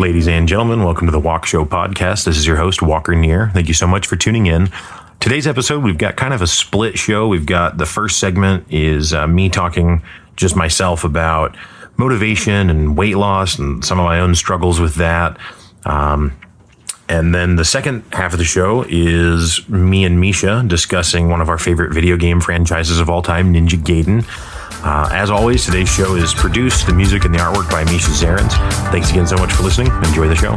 Ladies and gentlemen, welcome to the Walk Show podcast. This is your host, Walker Neer. Thank you so much for tuning in. Today's episode, we've got kind of a split show. We've got the first segment is uh, me talking just myself about motivation and weight loss and some of my own struggles with that. Um, and then the second half of the show is me and Misha discussing one of our favorite video game franchises of all time, Ninja Gaiden. Uh, as always, today's show is produced, the music and the artwork by Misha Zarins. Thanks again so much for listening. Enjoy the show.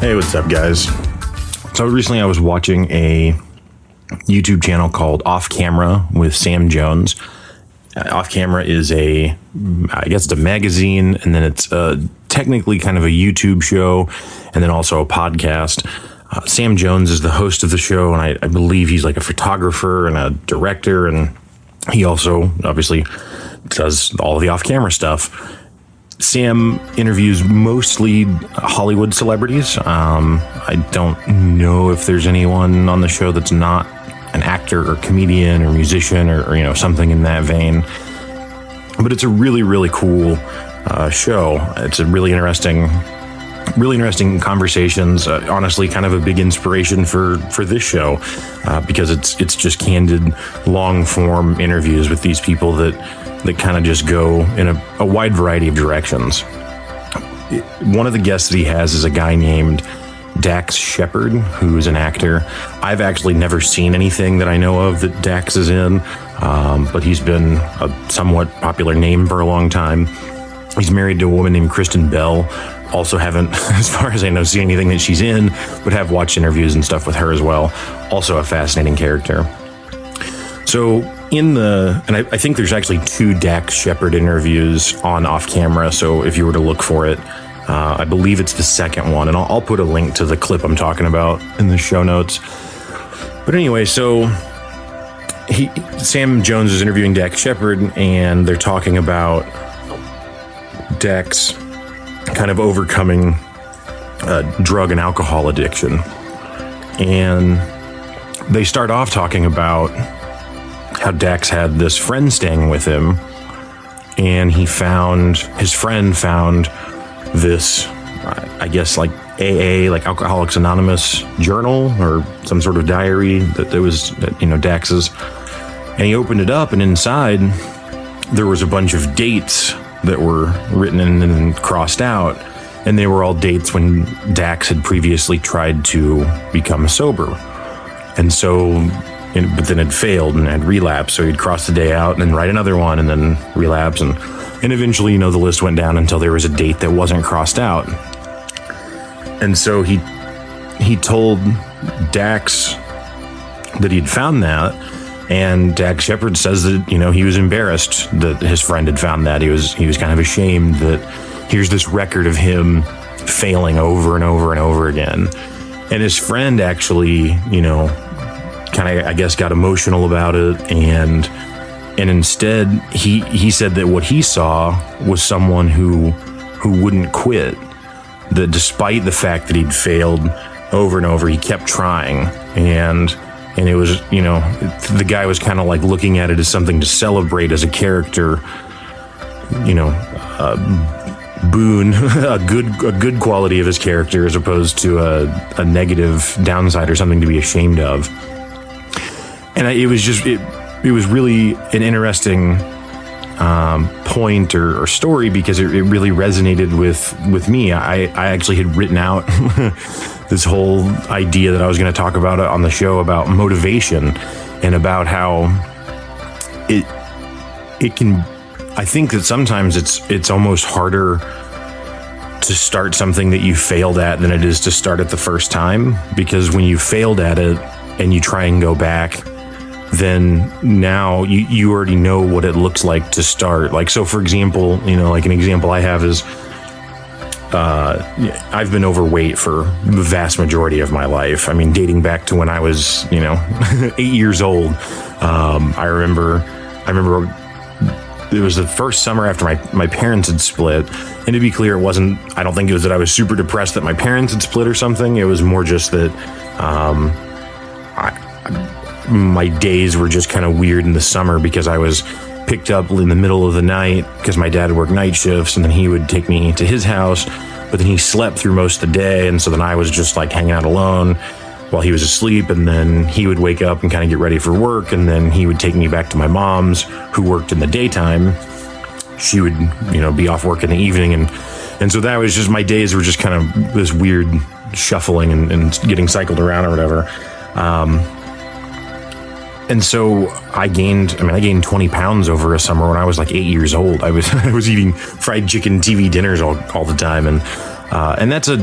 Hey, what's up, guys? So recently I was watching a YouTube channel called Off Camera with Sam Jones. Uh, Off Camera is a, I guess it's a magazine, and then it's uh, technically kind of a YouTube show, and then also a podcast. Uh, Sam Jones is the host of the show, and I, I believe he's like a photographer and a director, and he also obviously does all the off camera stuff. Sam interviews mostly Hollywood celebrities. Um, I don't know if there's anyone on the show that's not an actor or comedian or musician or, or you know something in that vein. But it's a really really cool uh, show. It's a really interesting really interesting conversations. Uh, honestly, kind of a big inspiration for for this show uh, because it's it's just candid, long form interviews with these people that that kind of just go in a, a wide variety of directions. One of the guests that he has is a guy named Dax Shepard, who's an actor. I've actually never seen anything that I know of that Dax is in, um, but he's been a somewhat popular name for a long time. He's married to a woman named Kristen Bell. Also, haven't, as far as I know, seen anything that she's in, but have watched interviews and stuff with her as well. Also, a fascinating character. So, in the, and I, I think there's actually two Dax Shepard interviews on off camera. So, if you were to look for it, uh, I believe it's the second one, and I'll, I'll, put a link to the clip I'm talking about in the show notes. But anyway, so he, Sam Jones is interviewing Dax Shepard, and they're talking about Dax kind of overcoming a drug and alcohol addiction. And they start off talking about how Dax had this friend staying with him, and he found his friend found this, I guess, like AA, like Alcoholics Anonymous journal or some sort of diary that there was, you know, Dax's. And he opened it up, and inside there was a bunch of dates that were written in and crossed out. And they were all dates when Dax had previously tried to become sober. And so, but then had failed and had relapsed. So he'd cross the day out and then write another one and then relapse. And and eventually, you know, the list went down until there was a date that wasn't crossed out. And so he he told Dax that he'd found that. And Dax Shepard says that, you know, he was embarrassed that his friend had found that. He was he was kind of ashamed that here's this record of him failing over and over and over again. And his friend actually, you know, kind of I guess got emotional about it and and instead he he said that what he saw was someone who who wouldn't quit that despite the fact that he'd failed over and over he kept trying and and it was you know the guy was kind of like looking at it as something to celebrate as a character you know a boon a good a good quality of his character as opposed to a, a negative downside or something to be ashamed of and it was just it it was really an interesting um, point or, or, story because it, it, really resonated with with me. I, I actually had written out this whole idea that I was going to talk about on the show about motivation and about how it it can. I think that sometimes it's it's almost harder to start something that you failed at than it is to start it the first time because when you failed at it and you try and go back then now you, you already know what it looks like to start. Like, so for example, you know, like an example I have is uh, I've been overweight for the vast majority of my life. I mean, dating back to when I was, you know, eight years old. Um, I remember, I remember it was the first summer after my my parents had split. And to be clear, it wasn't. I don't think it was that I was super depressed that my parents had split or something. It was more just that. Um, I, my days were just kind of weird in the summer because I was picked up in the middle of the night because my dad would work night shifts and then he would take me to his house but then he slept through most of the day and so then i was just like hanging out alone while he was asleep and then he would wake up and kind of get ready for work and then he would take me back to my mom's who worked in the daytime. She would you know be off work in the evening and and so that was just my days were just kind of this weird shuffling and, and getting cycled around or whatever. Um, and so I gained. I mean, I gained twenty pounds over a summer when I was like eight years old. I was I was eating fried chicken TV dinners all, all the time, and uh, and that's a.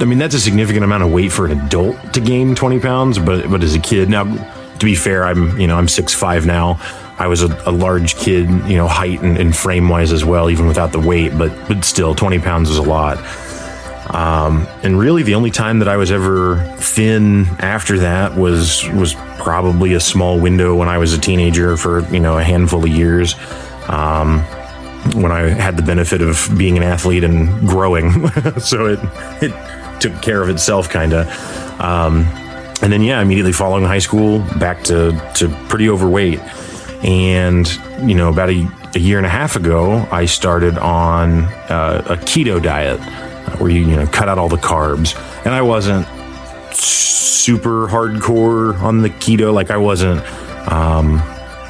I mean, that's a significant amount of weight for an adult to gain twenty pounds. But but as a kid, now to be fair, I'm you know I'm six five now. I was a, a large kid, you know, height and, and frame wise as well, even without the weight. But but still, twenty pounds is a lot. Um, and really, the only time that I was ever thin after that was was probably a small window when I was a teenager for you know a handful of years. Um, when I had the benefit of being an athlete and growing, so it it took care of itself, kind of. Um, and then yeah, immediately following high school, back to to pretty overweight. And you know, about a, a year and a half ago, I started on uh, a keto diet where you you know cut out all the carbs, and I wasn't super hardcore on the keto. Like I wasn't. Um,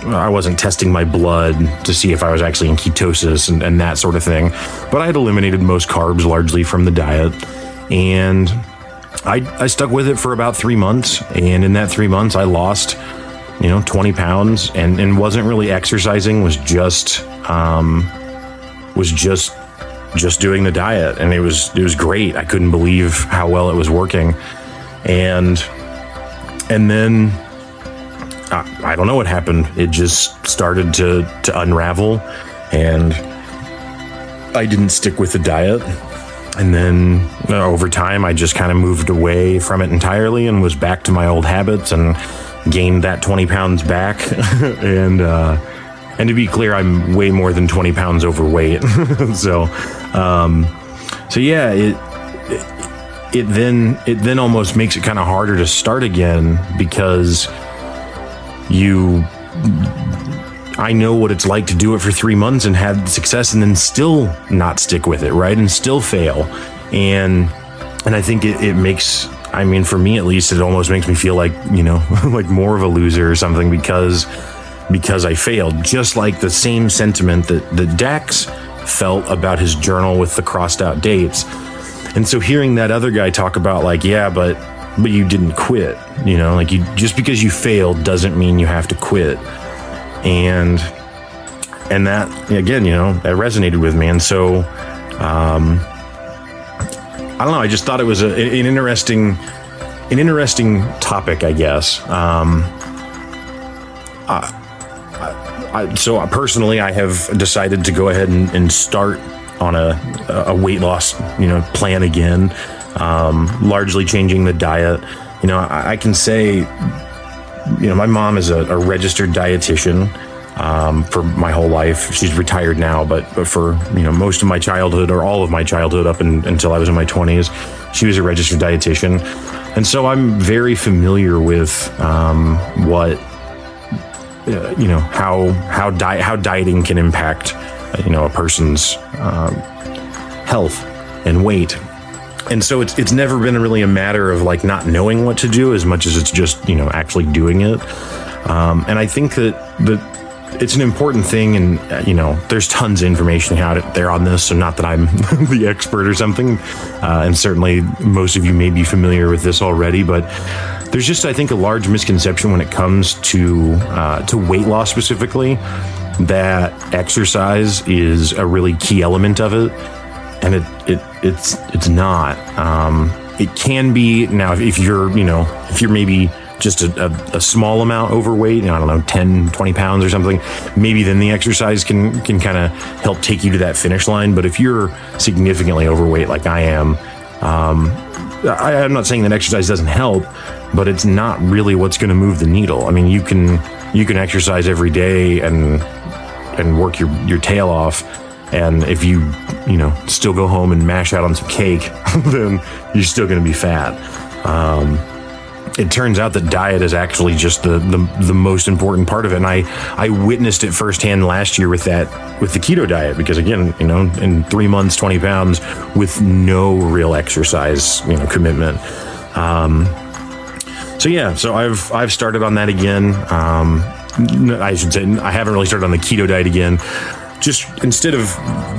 I wasn't testing my blood to see if I was actually in ketosis and, and, that sort of thing. But I had eliminated most carbs largely from the diet. And I, I stuck with it for about three months. And in that three months, I lost, you know, 20 pounds and, and wasn't really exercising, was just, um, was just just doing the diet and it was it was great. I couldn't believe how well it was working. And and then I, I don't know what happened. It just started to to unravel and I didn't stick with the diet. And then uh, over time, I just kind of moved away from it entirely and was back to my old habits and gained that 20 pounds back. and, uh, and to be clear, I'm way more than 20 pounds overweight. so, um, so yeah, it, it, it then it then almost makes it kind of harder to start again because you I know what it's like to do it for three months and have success and then still not stick with it, right? And still fail. And and I think it, it makes I mean, for me at least, it almost makes me feel like, you know, like more of a loser or something because because I failed. Just like the same sentiment that, that Dax felt about his journal with the crossed out dates. And so hearing that other guy talk about like, yeah, but but you didn't quit, you know, like you just because you failed doesn't mean you have to quit. And and that again, you know, that resonated with me. And so um I don't know, I just thought it was a, an interesting an interesting topic, I guess. Um I, so personally, I have decided to go ahead and, and start on a, a weight loss, you know, plan again. Um, largely changing the diet. You know, I, I, can say, you know, my mom is a, a registered dietitian. Um, for my whole life. She's retired now, but, but for you know most of my childhood or all of my childhood up in, until I was in my 20s, she was a registered dietitian, and so I'm very familiar with um, what uh, you know how how diet how dieting can impact uh, you know a person's um, health and weight. And so it's it's never been really a matter of like not knowing what to do as much as it's just you know actually doing it. Um, and i think that that it's an important thing and uh, you know there's tons of information out there on this so not that i'm the expert or something uh, and certainly most of you may be familiar with this already but there's just I think a large misconception when it comes to uh, to weight loss specifically that exercise is a really key element of it, and it, it it's it's not. Um, it can be now if you're you know if you're maybe just a, a, a, small amount overweight, I don't know, 10, 20 pounds or something, maybe then the exercise can can kind of help take you to that finish line. But if you're significantly overweight like I am, um, I, I'm not saying that exercise doesn't help, but it's not really what's going to move the needle. I mean, you can you can exercise every day and and work your, your tail off. And if you, you know, still go home and mash out on some cake, then you're still going to be fat. Um, it turns out that diet is actually just the, the, the most important part of it. And I I witnessed it firsthand last year with that with the keto diet because again, you know, in three months, twenty pounds with no real exercise, you know, commitment. Um, so yeah, so I've I've started on that again. Um, I should say I haven't really started on the keto diet again. Just instead of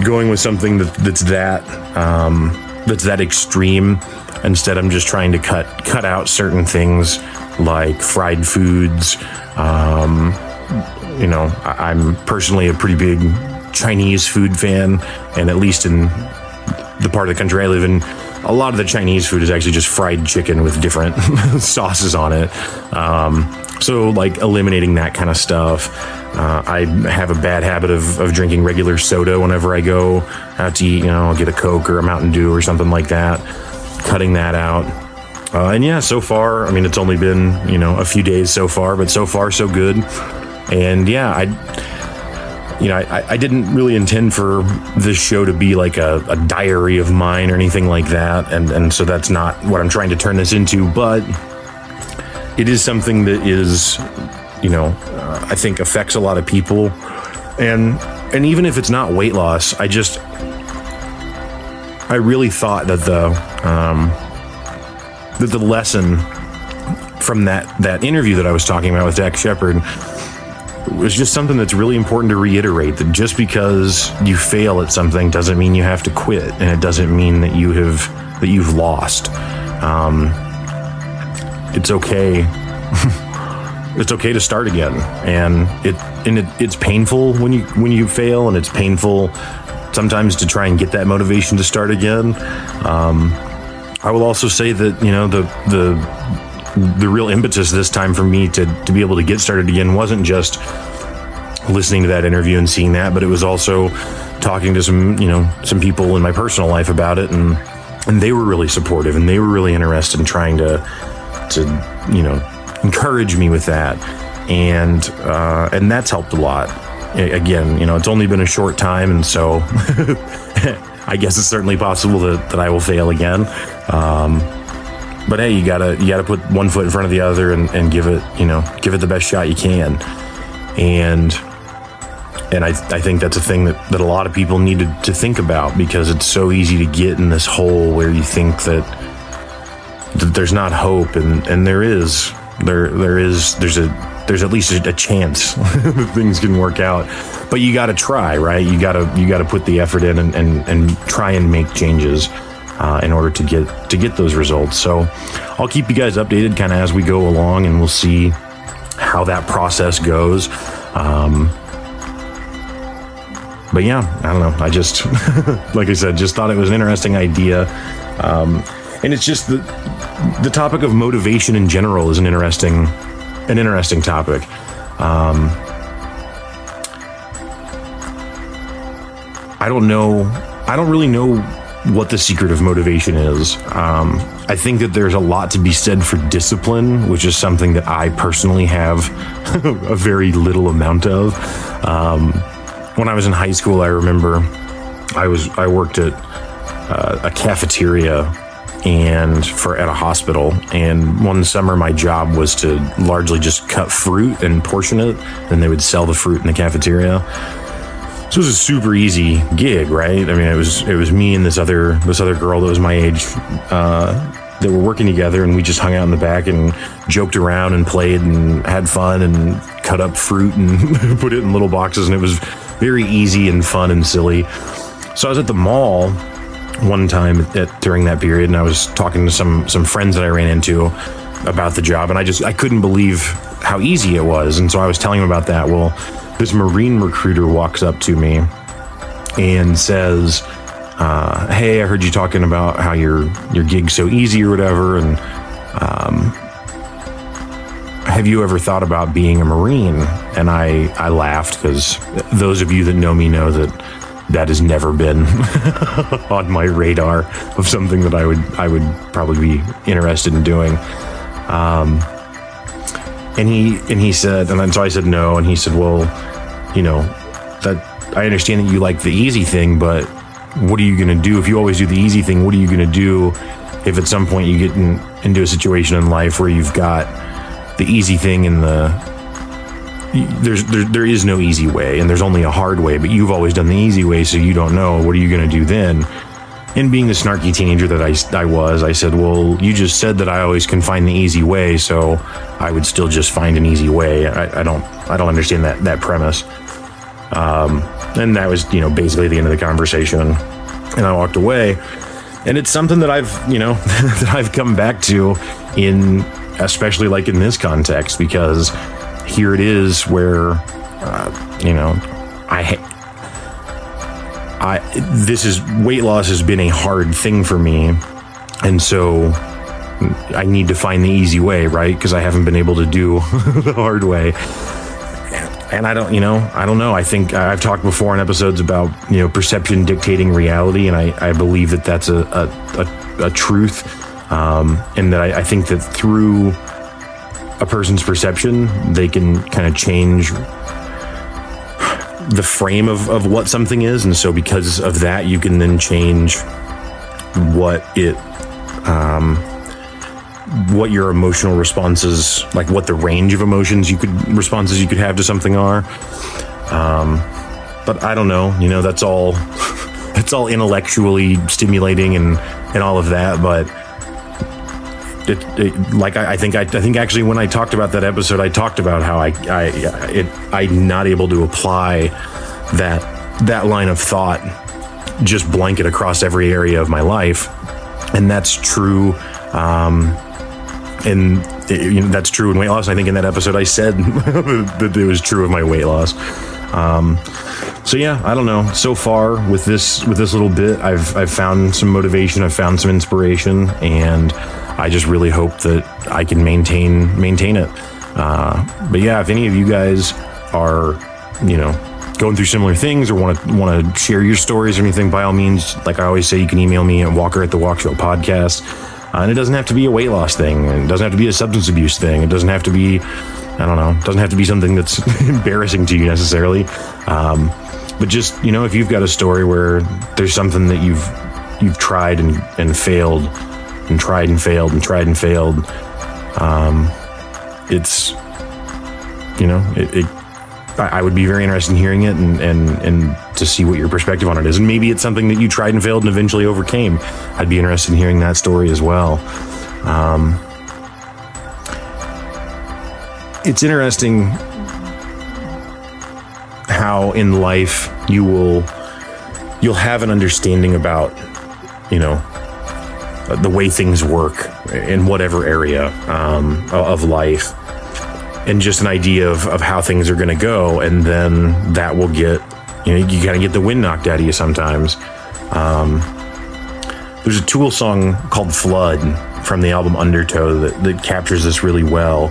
going with something that, that's that um, that's that extreme, Instead, I'm just trying to cut cut out certain things like fried foods. Um, you know, I'm personally a pretty big Chinese food fan, and at least in the part of the country I live in, a lot of the Chinese food is actually just fried chicken with different sauces on it. Um, so, like eliminating that kind of stuff. Uh, I have a bad habit of, of drinking regular soda whenever I go out to eat. You know, I'll get a Coke or a Mountain Dew or something like that cutting that out. Uh, and yeah, so far, I mean, it's only been, you know, a few days so far, but so far, so good. And yeah, I, you know, I, I didn't really intend for this show to be like a, a diary of mine or anything like that. And, and so that's not what I'm trying to turn this into, but it is something that is, you know, uh, I think affects a lot of people. And, and even if it's not weight loss, I just, I really thought that the um, that the lesson from that that interview that I was talking about with Dax Shepard was just something that's really important to reiterate that just because you fail at something doesn't mean you have to quit, and it doesn't mean that you have that you've lost. Um, it's okay. it's okay to start again, and it and it, it's painful when you when you fail, and it's painful sometimes to try and get that motivation to start again. Um, I will also say that you know the the the real impetus this time for me to to be able to get started again wasn't just listening to that interview and seeing that, but it was also talking to some you know some people in my personal life about it, and and they were really supportive and they were really interested in trying to to you know encourage me with that, and uh, and that's helped a lot again, you know, it's only been a short time, and so I guess it's certainly possible that, that I will fail again. Um, but hey, you gotta you gotta put one foot in front of the other and, and give it you know give it the best shot you can. And and I, I think that's a thing that, that a lot of people need to, to think about because it's so easy to get in this hole where you think that, that there's not hope and, and there is there there is there's a there's at least a chance that things can work out. But you got to try, right? You got to you got to put the effort in and, and, and try and make changes uh, in order to get to get those results. So I'll keep you guys updated kind of as we go along, and we'll see how that process goes. Um, but yeah, I don't know. I just, like I said, just thought it was an interesting idea. Um, and it's just the the topic of motivation in general is an interesting an interesting topic. Um, I don't know. I don't really know what the secret of motivation is. Um, I think that there's a lot to be said for discipline, which is something that I personally have a very little amount of. Um, when I was in high school, I remember I was I worked at uh, a cafeteria and for at a hospital. And one summer, my job was to largely just cut fruit and portion it, and they would sell the fruit in the cafeteria. So it was a super easy gig, right? I mean, it was it was me and this other this other girl that was my age uh, that were working together, and we just hung out in the back and joked around and played and had fun and cut up fruit and put it in little boxes, and it was very easy and fun and silly. So I was at the mall one time at, during that period, and I was talking to some some friends that I ran into about the job, and I just I couldn't believe how easy it was, and so I was telling him about that. Well, this Marine recruiter walks up to me and says, uh, "Hey, I heard you talking about how your your gig's so easy or whatever, and um, have you ever thought about being a Marine?" And I I laughed because those of you that know me know that that has never been on my radar of something that I would I would probably be interested in doing. Um, and he and he said, and then so I said no, and he said, well, you know, that I understand that you like the easy thing, but what are you going to do if you always do the easy thing? What are you going to do if at some point you get in, into a situation in life where you've got the easy thing and the there's there, there is no easy way and there's only a hard way but you've always done the easy way so you don't know. What are you going to do then? And being the snarky teenager that I, I was i said well you just said that i always can find the easy way so i would still just find an easy way. I, I don't i don't understand that that premise. Um, and that was you know basically the end of the conversation. And i walked away. And it's something that i've you know that i've come back to in especially like in this context because here it is where uh, you know I I this is weight loss has been a hard thing for me, and so I need to find the easy way, right? Because I haven't been able to do the hard way. And I don't, you know, I don't know. I think I've talked before in episodes about, you know, perception dictating reality. And I, I believe that that's a, a, a, a truth. Um, and that I, I think that through a person's perception, they can kind of change the frame of, of what something is. And so, because of that, you can then change what it, um, what your emotional responses, like what the range of emotions you could, responses you could have to something are. Um, but I don't know, you know, that's all, that's all intellectually stimulating and, and all of that. But, it, it, like I, I, think I, I, think actually when I talked about that episode, I talked about how I, I it, I'm not able to apply that that line of thought just blanket across every area of my life, and that's true. Um, and you know, that's true in weight loss. I think in that episode I said that it was true of my weight loss. Um, so yeah, I don't know. So far with this with this little bit, I've I've found some motivation. I've found some inspiration, and I just really hope that I can maintain maintain it. Uh, but yeah, if any of you guys are, you know, going through similar things or want to want to share your stories or anything, by all means, like I always say, you can email me at Walker at the Walk Show podcast. Uh, and it doesn't have to be a weight loss thing. It doesn't have to be a substance abuse thing. It doesn't have to be, I don't know, it doesn't have to be something that's embarrassing to you necessarily. Um, but just you know, if you've got a story where there's something that you've you've tried and, and failed and tried and failed and tried and failed. Um, it's, you know, it, it I would be very interested in hearing it and, and, and to see what your perspective on it is. And maybe it's something that you tried and failed and eventually overcame. I'd be interested in hearing that story as well. Um, it's interesting how in life you will you'll have an understanding about you know the way things work in whatever area um, of life and just an idea of, of how things are going to go and then that will get you know you kind of get the wind knocked out of you sometimes. Um, there's a tool song called flood from the album undertow that, that captures this really well.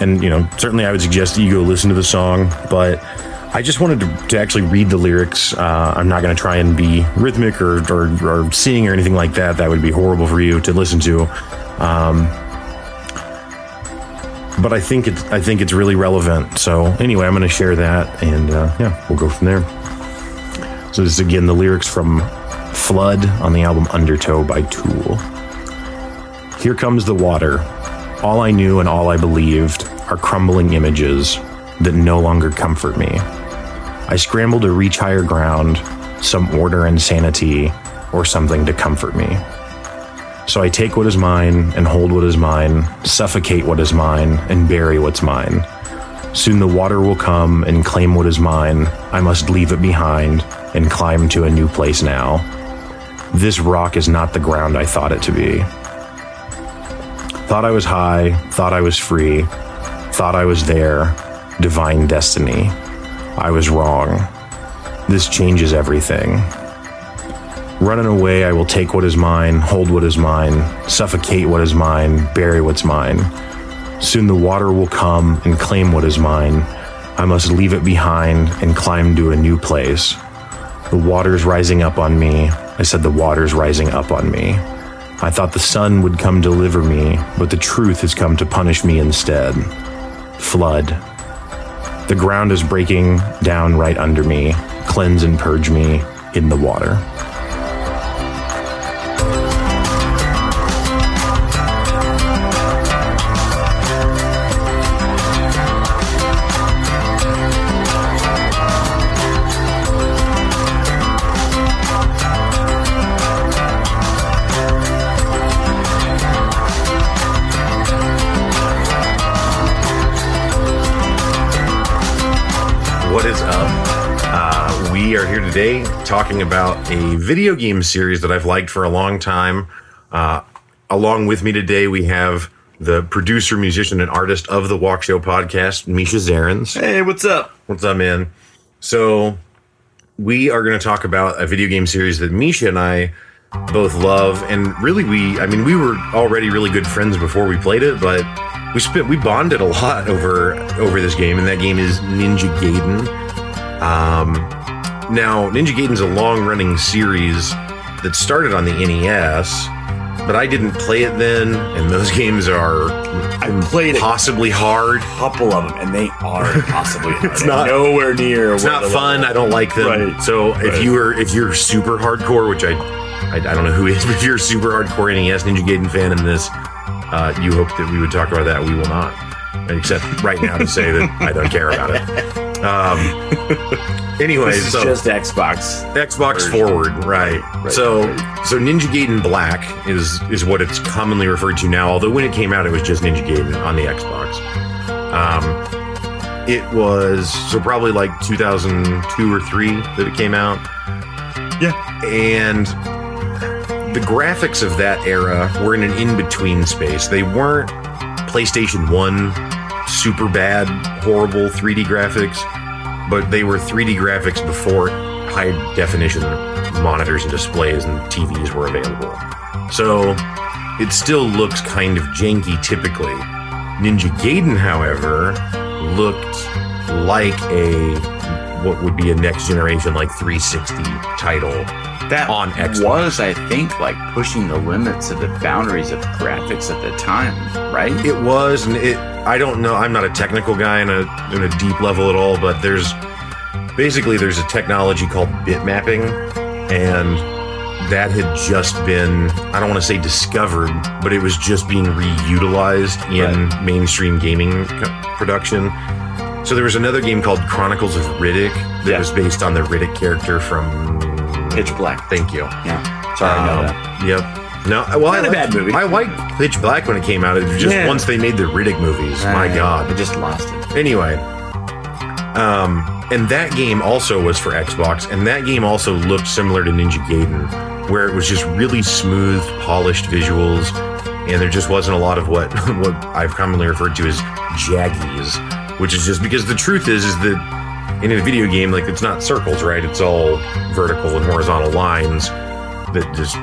And you know certainly i would suggest that you go listen to the song but I just wanted to, to actually read the lyrics. Uh, I'm not going to try and be rhythmic or, or, or, sing or anything like that. That would be horrible for you to listen to. Um, but I think it's I think it's really relevant. So anyway, I'm going to share that, and uh, yeah, we'll go from there. So this is again the lyrics from "Flood" on the album "Undertow" by Tool. Here comes the water. All I knew and all I believed are crumbling images that no longer comfort me. I scramble to reach higher ground, some order and sanity, or something to comfort me. So I take what is mine and hold what is mine, suffocate what is mine and bury what's mine. Soon the water will come and claim what is mine. I must leave it behind and climb to a new place now. This rock is not the ground I thought it to be. Thought I was high, thought I was free, thought I was there, divine destiny. I was wrong. This changes everything. Running away, I will take what is mine, hold what is mine, suffocate what is mine, bury what's mine. Soon the water will come and claim what is mine. I must leave it behind and climb to a new place. The water's rising up on me. I said, The water's rising up on me. I thought the sun would come deliver me, but the truth has come to punish me instead. Flood. The ground is breaking down right under me. cleanse and purge me in the water. Talking about a video game series that I've liked for a long time. Uh, along with me today, we have the producer, musician, and artist of the Walk Show podcast, Misha Zarins. Hey, what's up? What's up, man? So, we are going to talk about a video game series that Misha and I both love, and really, we—I mean, we were already really good friends before we played it, but we spent we bonded a lot over over this game, and that game is Ninja Gaiden. Um, now, Ninja Gaiden's a long-running series that started on the NES, but I didn't play it then, and those games are I played a possibly hard. couple of them, and they are possibly hard. It's not- nowhere near. It's not fun. I don't like them. Right. So if you are if you're super hardcore, which I, I I don't know who is, but if you're a super hardcore NES Ninja Gaiden fan in this, uh, you hope that we would talk about that. We will not, except right now to say that I don't care about it. Um, anyway, This is so just Xbox. Xbox version. forward, right? right, so right. so Ninja Gaiden Black is is what it's commonly referred to now. Although when it came out, it was just Ninja Gaiden on the Xbox. Um, it was so probably like 2002 or three that it came out, Yeah. and the graphics of that era were in an in between space. They weren't PlayStation One super bad, horrible 3D graphics, but they were 3D graphics before high definition monitors and displays and TVs were available. So it still looks kind of janky typically. Ninja Gaiden, however, looked like a what would be a next generation like 360 title That On Xbox. was, I think, like pushing the limits of the boundaries of graphics at the time, right? It was, and it. I don't know. I'm not a technical guy in a in a deep level at all, but there's basically there's a technology called bit mapping, and that had just been I don't want to say discovered, but it was just being reutilized in mainstream gaming production. So there was another game called Chronicles of Riddick that Yeah. was based on the Riddick character from Pitch Black. Thank you. Yeah. Sorry, I know Um, that. Yep. No, well, I Not a liked- bad movie. I liked Pitch Black when it came out. It was just Yeah. once they made the Riddick movies. My God. I just lost it. Anyway, um, and that game also was for Xbox, and that game also looked similar to Ninja Gaiden, where it was just really smooth, polished visuals, and there just wasn't a lot of what what I've commonly referred to as jaggies, which is just because the truth is is that in a video game, like it's not circles, right? It's all vertical and horizontal lines that just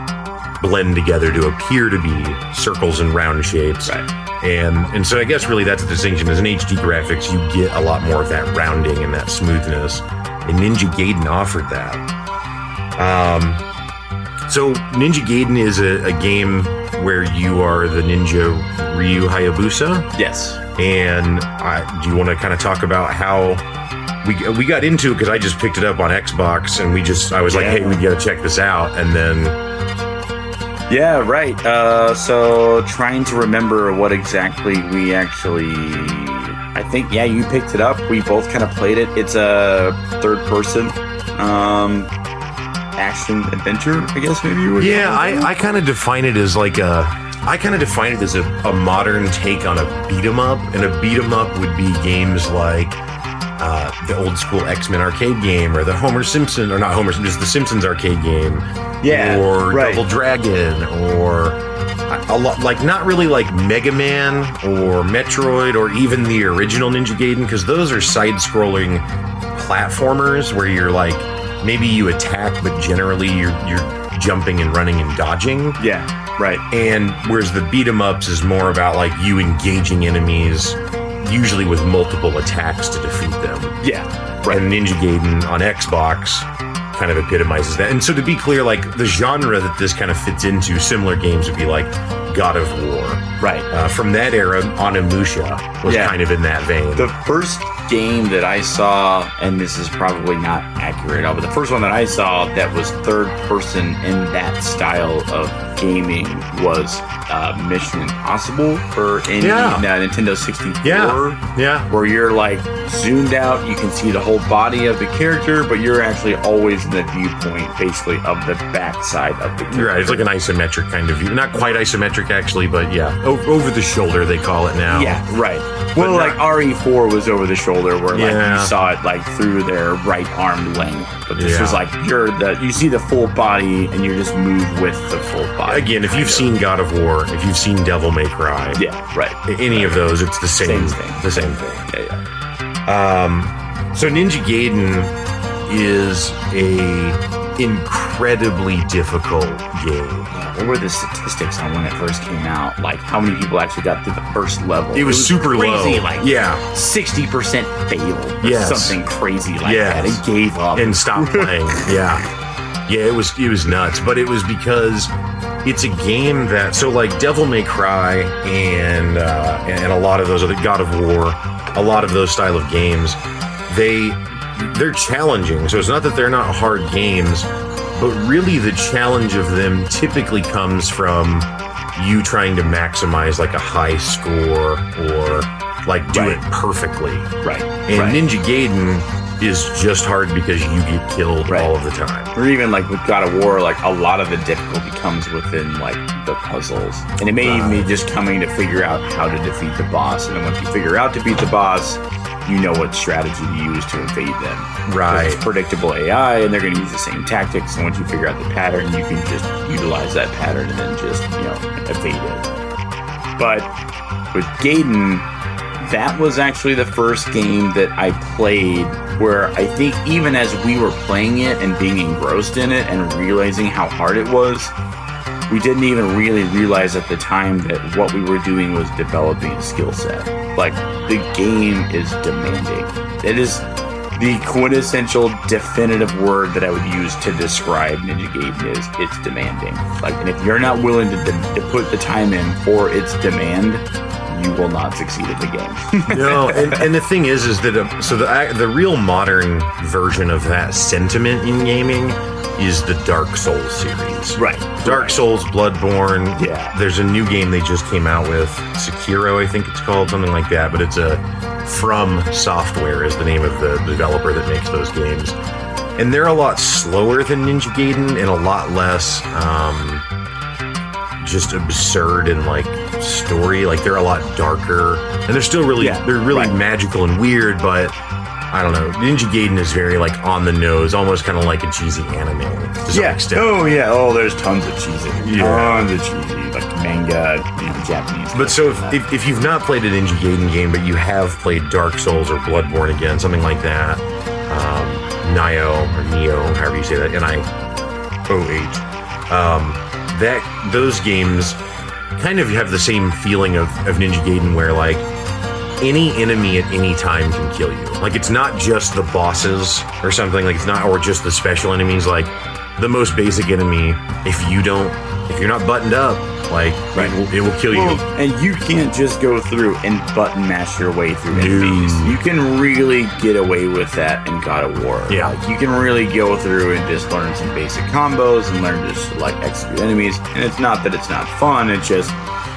blend together to appear to be circles and round shapes. Right. And and so I guess really that's the distinction. As an HD graphics, you get a lot more of that rounding and that smoothness. And Ninja Gaiden offered that. Um, so Ninja Gaiden is a, a game where you are the ninja Ryu Hayabusa. Yes. And I, do you want to kind of talk about how we we got into it because I just picked it up on Xbox and we just I was like, hey, we got to check this out, and then Yeah, right. Uh, so trying to remember what exactly we actually. I think yeah, you picked it up. We both kind of played it. It's a third person um, action adventure. I guess maybe you would. Yeah. I, I kind of define it as like a. I kind of define it as a, a modern take on a beat 'em up, and a beat 'em up would be games like uh, the old school X Men arcade game, or the Homer Simpson, or not Homer, just the Simpsons arcade game, Yeah, or right. Double Dragon, or a, a lot like not really like Mega Man or Metroid, or even the original Ninja Gaiden, because those are side-scrolling platformers where you're like maybe you attack, but generally you're you're jumping and running and dodging. Yeah, right. And whereas the beat 'em ups is more about like you engaging enemies, usually with multiple attacks to defeat them. Yeah, Right. And Ninja Gaiden on Xbox kind of epitomizes that. And so to be clear, like the genre that this kind of fits into, similar games would be like God of War. Right. Uh, from that era, Onimusha was Yeah. kind of in that vein. The first game that I saw, and this is probably not accurate, but the first one that I saw that was third person in that style of gaming was uh, Mission Impossible for in Yeah. uh, Nintendo 64. yeah, yeah. Where you're like zoomed out, you can see the whole body of the character, but you're actually always the viewpoint, basically, of the backside of the character. Right. It's like an isometric kind of view. Not quite isometric, actually, but yeah. O- over the shoulder, they call it now. Yeah, right. Well, not- like RE4 was over the shoulder, where like Yeah. you saw it like through their right arm length, but this Yeah. was like you're the you see the full body and you just move with the full body. Again, if you've of. seen God of War, if you've seen Devil May Cry, yeah, right, any of those, it's the same, Same thing. The same thing. yeah, yeah, Um, so Ninja Gaiden is a incredibly difficult game. What were the statistics on when it first came out? Like how many people actually got through the first level? It was, super crazy, low. Like yeah, sixty percent failed, Yeah, something crazy like Yes. that. It gave up. and stopped playing. yeah, yeah, it was it was nuts, but it was because it's a game that so like Devil May Cry and uh, and a lot of those other God of War, a lot of those style of games, they they're challenging. So it's not that they're not hard games, but really the challenge of them typically comes from you trying to maximize like a high score or like do Right. it perfectly. right, And right. Ninja Gaiden is just hard because you get killed Right. all of the time. or even like with God of War, like a lot of the difficulty comes within like the puzzles, and it may even be just coming to figure out how to defeat the boss. And then once you figure out to beat the boss, you know what strategy to use to evade them. Right. It's predictable AI, and they're going to use the same tactics. And once you figure out the pattern, you can just utilize that pattern and then just you know evade it. But with Gaiden, that was actually the first game that I played where I think even as we were playing it and being engrossed in it and realizing how hard it was, we didn't even really realize at the time that what we were doing was developing a skill set. Like the game is demanding. It is the quintessential definitive word that I would use to describe Ninja Gaiden is it's demanding. Like, and if you're not willing to, to put the time in for its demand, you will not succeed at the game. no, and, and the thing is, is that uh, so the the real modern version of that sentiment in gaming is the Dark Souls series. right. Dark right. Souls, Bloodborne. Yeah. There's a new game they just came out with, Sekiro, I think it's called, something like that. But it's a From Software is the name of the developer that makes those games, and they're a lot slower than Ninja Gaiden and a lot less um, just absurd and like story. Like they're a lot darker, and they're still really Yeah, they're really right. magical and weird, but. I don't know. Ninja Gaiden is very like on the nose, almost kind of like a cheesy anime to some Yeah. extent. Oh yeah. Oh, there's tons of cheesy. Yeah. Tons of cheesy, like manga, Japanese. But so if, if, if you've not played a Ninja Gaiden game, but you have played Dark Souls or Bloodborne again, something like that, um, Nio or Neo, however you say that, N I O H, um, that those games kind of have the same feeling of, of Ninja Gaiden, where like any enemy at any time can kill you. Like it's not just the bosses or something. Like it's not, or just the special enemies. Like the most basic enemy, if you don't, if you're not buttoned up, like Right. it, will, it will kill you. Well, and you can't just go through and button mash your way through enemies. You can really get away with that in God of War. Yeah. Like you can really go through and just learn some basic combos and learn just to, like execute enemies. And it's not that it's not fun, it's just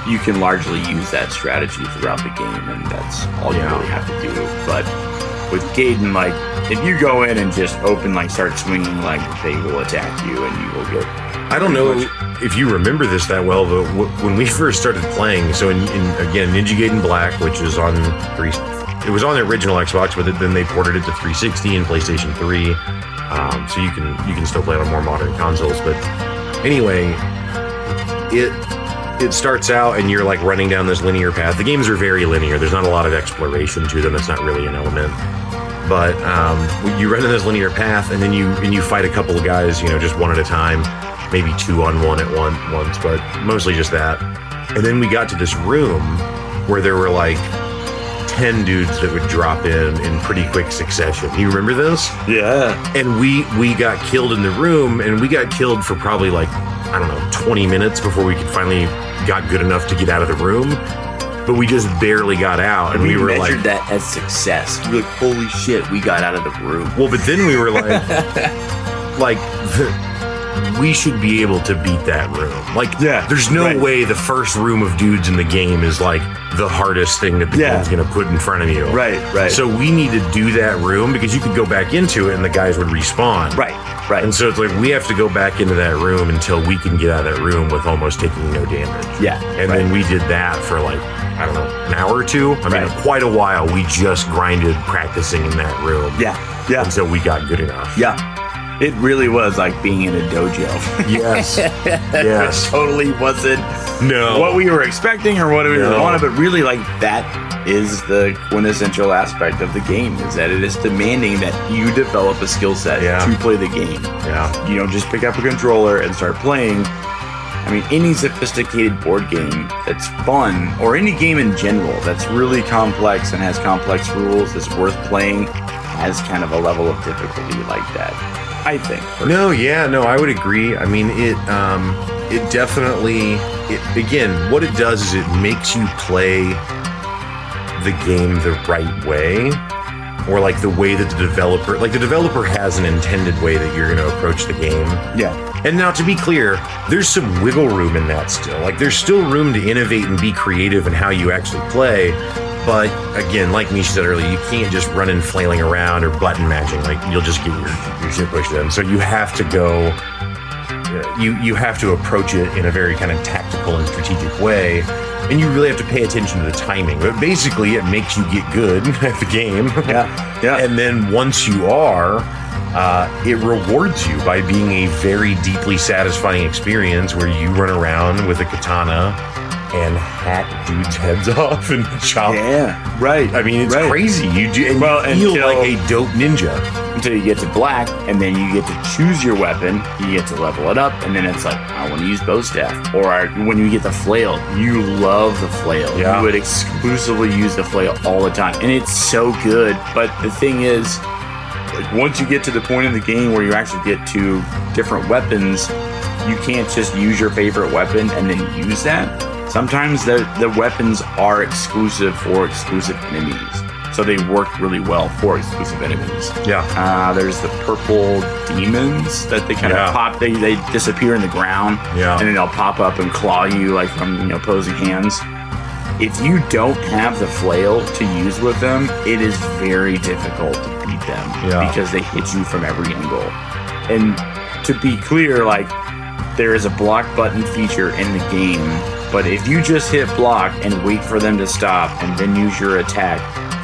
you can largely use that strategy throughout the game and that's all Yeah. you really have to do. But with Gaiden, like if you go in and just open like start swinging, like they will attack you and you will get I don't know if you remember this that well, but w- when we first started playing, so in, in again Ninja Gaiden Black, which is on three, it was on the original Xbox, but then they ported it to 360 and PlayStation 3, um, so you can you can still play it on more modern consoles. But anyway, it it starts out and you're like running down this linear path. The games are very linear. There's not a lot of exploration to them. It's not really an element but um, you run in this linear path and then you and you fight a couple of guys you know just one at a time maybe two on one at one once but mostly just that and then we got to this room where there were like 10 dudes that would drop in in pretty quick succession you remember this Yeah. and we we got killed in the room and we got killed for probably like I don't know, 20 minutes before we could finally got good enough to get out of the room. But we just barely got out, and we, were measured like, that as success. We were like, holy shit, we got out of the room. well, but then we were like, like. We should be able to beat that room. Like, Yeah, there's no right. way the first room of dudes in the game is like the hardest thing that the Yeah. game's going to put in front of you. Right, right. So we need to do that room because you could go back into it and the guys would respawn. Right, right. And so it's like we have to go back into that room until we can get out of that room with almost taking no damage. Yeah, And then we did that for like, I don't know, an hour or two. I mean, Right. quite a while. We just grinded practicing in that room. yeah, yeah, Until we got good enough. yeah. It really was like being in a dojo. Yes. yes. totally wasn't No. what we were expecting or what we No. wanted, but really, like that is the quintessential aspect of the game. Is that it is demanding that you develop a skill set Yeah. to play the game. Yeah. You don't just pick up a controller and start playing. I mean, any sophisticated board game that's fun, or any game in general that's really complex and has complex rules that's worth playing, has kind of a level of difficulty like that. I think. No, yeah, no, I would agree. I mean, it um it definitely it again, what it does is it makes you play the game the right way or like the way that the developer like the developer has an intended way that you're going to approach the game. Yeah. And now to be clear, there's some wiggle room in that still. Like there's still room to innovate and be creative in how you actually play. But again, like Misha said earlier, you can't just run in flailing around or button mashing. Like you'll just get your, your shit pushed in. So you have to go. You you have to approach it in a very kind of tactical and strategic way, and you really have to pay attention to the timing. But basically, it makes you get good at the game. Yeah. Yeah. And then once you are, uh, it rewards you by being a very deeply satisfying experience where you run around with a katana and hack dudes' heads off and chop. yeah. Right. I mean, it's Right. crazy. You do, and Well, you feel until- like a dope ninja. until you get to black, and then you get to choose your weapon. You get to level it up, and then it's like I want to use bow staff. Or I, when you get the flail, you love the flail. Yeah. You would exclusively use the flail all the time, and it's so good. But the thing is, like once you get to the point in the game where you actually get to different weapons, you can't just use your favorite weapon and then use that. Sometimes the the weapons are exclusive for exclusive enemies. So they work really well for exclusive enemies. Yeah. Uh, there's the purple demons that they kind Yeah. of pop. They, they disappear in the ground, Yeah. and then they'll pop up and claw you like from you know opposing hands. If you don't have the flail to use with them, it is very difficult to beat them Yeah. because they hit you from every angle. And to be clear, like there is a block button feature in the game, but if you just hit block and wait for them to stop and then use your attack,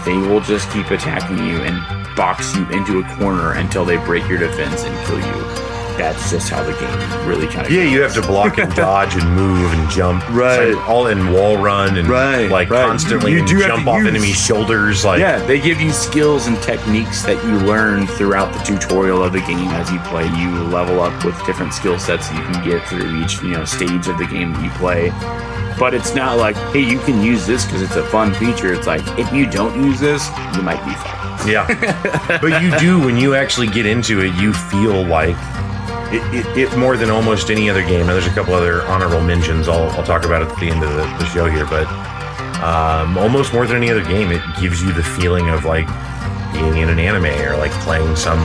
they will just keep attacking you and box you into a corner until they break your defense and kill you. That's just how the game really kind of Yeah, you have to block and dodge and move and jump. Right. Like all in wall run and Right, like right. constantly You do jump off use- enemy shoulders. Like Yeah, they give you skills and techniques that you learn throughout the tutorial of the game as you play. You level up with different skill sets that you can get through each, you know, stage of the game that you play. But it's not like, hey, you can use this because it's a fun feature. It's like, if you don't use this, you might be fucked. Yeah. but you do, when you actually get into it, you feel like it, it, more than almost any other game. And there's a couple other honorable mentions I'll, I'll talk about at the end of the, the show here. But um, almost more than any other game, it gives you the feeling of like being in an anime or like playing some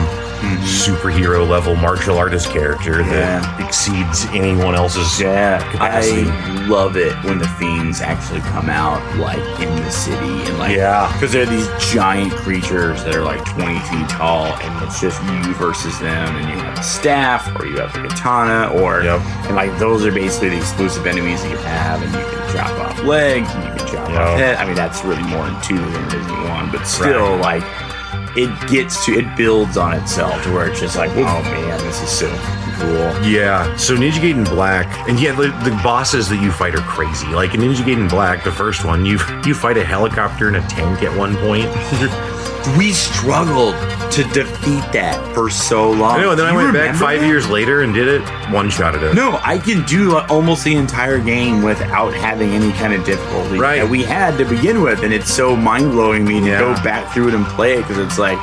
superhero level martial artist character that exceeds anyone else's. Yeah, capacity. I love it when the fiends actually come out, like in the city, and like Yeah. because they're these giant creatures that are like 20 feet tall, and it's just you versus them, and you have a staff, or you have a katana, or Yep. and like those are basically the exclusive enemies that you have, and you can chop off legs, and you can chop Yep. off head. I mean, that's really more in two than it is in one, but still, like. It gets to it builds on itself to where it's just like, oh man, this is so cool. Yeah. So Ninja Gaiden Black, and yeah, the, the bosses that you fight are crazy. Like in Ninja Gaiden Black, the first one, you you fight a helicopter and a tank at one point. we struggled to defeat that for so long. I know. And then I went back five that? years later and did it. One shot at it. No, I can do uh, almost the entire game without having any kind of difficulty Right. that we had to begin with, and it's so mind blowing me to Yeah. go back through it and play it because it's like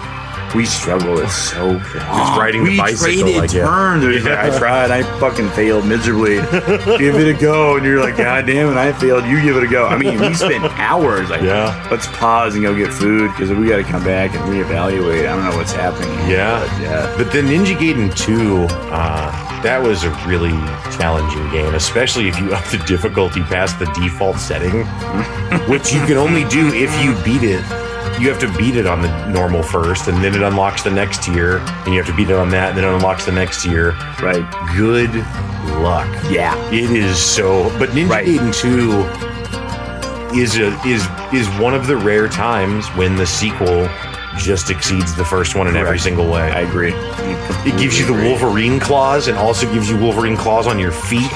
we struggle. It's so long. It's riding the we bicycle, traded like, yeah. turns. Was I tried. I fucking failed miserably. give it a go. And you're like, God damn it, I failed. You give it a go. I mean, we spent hours like, Yeah. let's pause and go get food because we got to come back and reevaluate. I don't know what's happening. Yeah. But yeah. But then Ninja Gaiden 2, uh, that was a really challenging game, especially if you up the difficulty past the default setting, which you can only do if you beat it. You have to beat it on the normal first, and then it unlocks the next tier, and you have to beat it on that, and then it unlocks the next tier. Right. Good luck. Yeah. It is so. But Ninja Right. Gaiden 2 is a is is one of the rare times when the sequel just exceeds the first one in every single way. I agree. It gives you the Wolverine claws and also gives you Wolverine claws on your feet.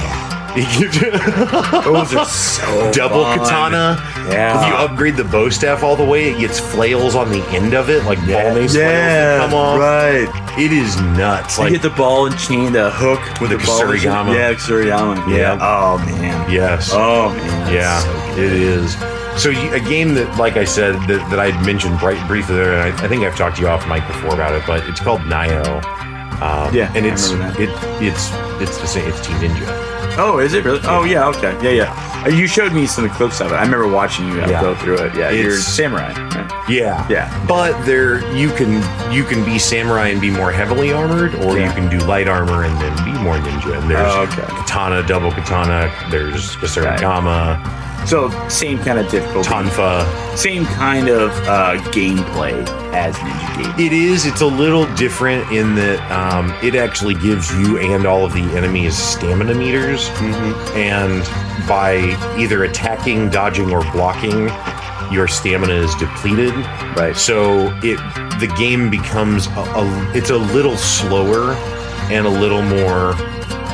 You Those are so double fun. katana. Yeah. If you upgrade the bow staff all the way, it gets flails on the end of it, like ball mace flails Yeah, that come off. right. It is nuts. you Like get the ball and chain the hook with The the, ball. Kusarigama. Yeah, Kusarigama. Yeah. Yeah. Oh man. yes. Oh man. yeah, so it is. So you, a game that, like I said, that, that I mentioned bright, briefly there, and I, I think I've talked to you off mic before about it, but it's called Nioh. Um, Yeah, and it's it it's it's the same. It's Team Ninja. Oh, is it really? Oh yeah. Okay. Yeah, yeah. Uh, You showed me some clips of it. I remember watching you uh, Yeah. go through it. Yeah. You're It's- samurai. Right? Yeah, Yeah. But there, you can you can be samurai and be more heavily armored, or you can do light armor and then be more ninja. And there's Oh, okay. katana, double katana. There's Kusarigama, So same kind of difficulty. Tonfa. Same kind of uh, gameplay as Ninja Gaiden. It is. It's a little different in that um, it actually gives you and all of the enemies stamina meters, and by either attacking, dodging, or blocking, your stamina is depleted. Right. So it the game becomes a, a it's a little slower and a little more.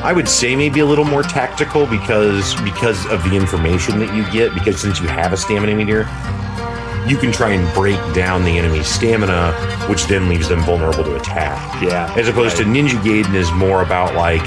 I would say maybe a little more tactical because because of the information that you get. Because since you have a stamina meter, you can try and break down the enemy's stamina, which then leaves them vulnerable to attack. Yeah. As opposed to Ninja Gaiden is more about like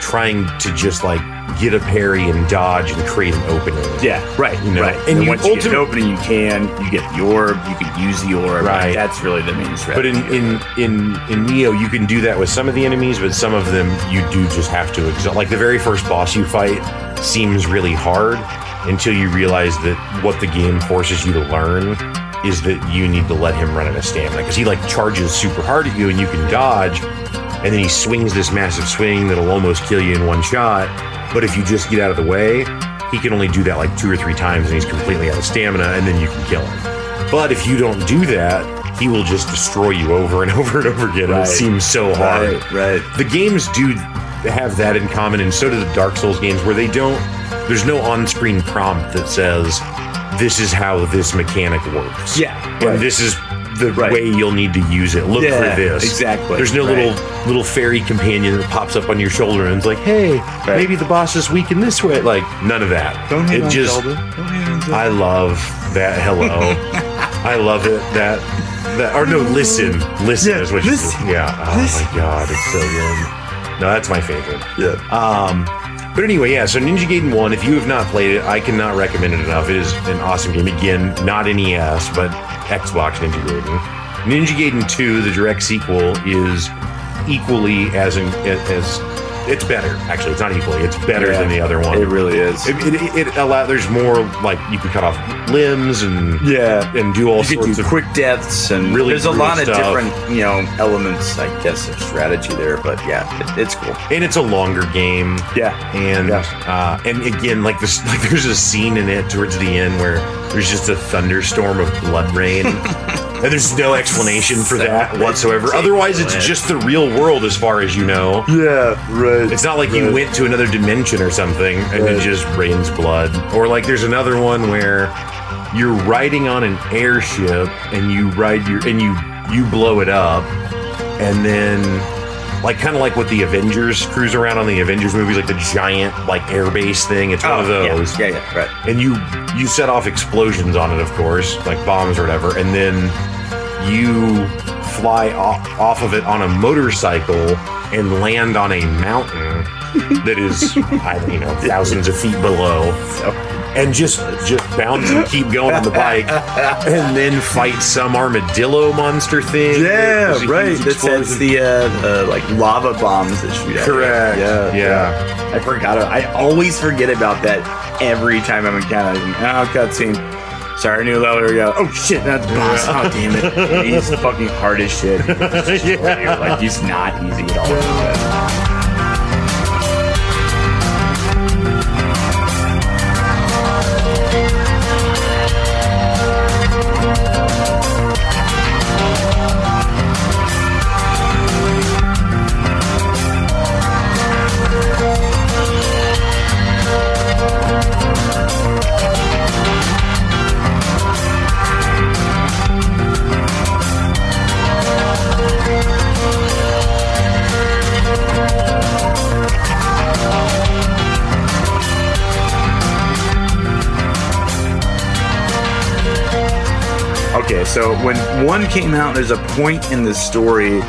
trying to just like get a parry and dodge and create an opening. Yeah, right, You know, right. and And, you once you get an opening, you can you get the orb, you can use the orb. Right. That's really the main But in, in in in Nioh, you can do that with some of the enemies, but some of them you do just have to exalt. Like the very first boss you fight seems really hard until you realize that what the game forces you to learn is that you need to let him run out of stamina because he like charges super hard at you and you can dodge, and then he swings this massive swing that'll almost kill you in one shot. But if you just get out of the way, he can only do that like two or three times and he's completely out of stamina, and then you can kill him. But if you don't do that, he will just destroy you over and over and over again. Right. It seems so hard. right, right. The games do have that in common, and so do the Dark Souls games, where they don't. There's no on-screen prompt that says, "This is how this mechanic works." Yeah, and this is the Right. way you'll need to use it. Look Yeah, for this. exactly. There's no Right. little little fairy companion that pops up on your shoulder and is like, "Hey, Right. maybe the boss is weak in this way." Like none of that. Don't hate it just. Don't hate on Zelda. I love that. Hello. I love it. That. That. Or no, listen. Listen Yeah, is what you listen. Yeah. Oh Listen. my god, it's so good. No, that's my favorite. yeah. Um, but anyway, yeah. So Ninja Gaiden One, if you have not played it, I cannot recommend it enough. It is an awesome game. Again, not NES, but Xbox Ninja Gaiden. Ninja Gaiden Two, the direct sequel, is equally as as it's better. Actually, it's not equally. It's better Yeah. than the other one. It really is. It, it, it allow there's more like you can cut off limbs and yeah. and do all You could sorts do of quick deaths and really there's a lot of different you know elements I guess of strategy there but yeah it, it's cool and it's a longer game. yeah and Yeah. uh, and again, like this, like there's a scene in it towards the end where there's just a thunderstorm of blood rain, and there's no explanation for that whatsoever. Otherwise, it's just the real world as far as you know. yeah right It's not like you went to another dimension or something and it just rains blood. Or like there's another one where you're riding on an airship and you ride your and you you blow it up and then like kind of like what the Avengers cruise around on the Avengers movies, like the giant like airbase thing. It's one of those Oh, yeah, yeah yeah right and you you set off explosions on it, of course, like bombs or whatever, and then you fly off, off of it on a motorcycle and land on a mountain that is, I don't you know, thousands of feet below. So- and just just bounce and keep going on the bike, and then fight some armadillo monster thing. Yeah, right. huge That sets the uh, uh, like lava bombs that shoot out. Correct. Yeah, Yeah. I forgot. I always forget about that every time I'm in Canada. Oh, cutscene. Sorry, new level. Here we go. Oh shit, that's boss. Oh damn it. He's fucking hard as shit. Yeah. Like he's not easy at all. So when one came out, there's a point in the story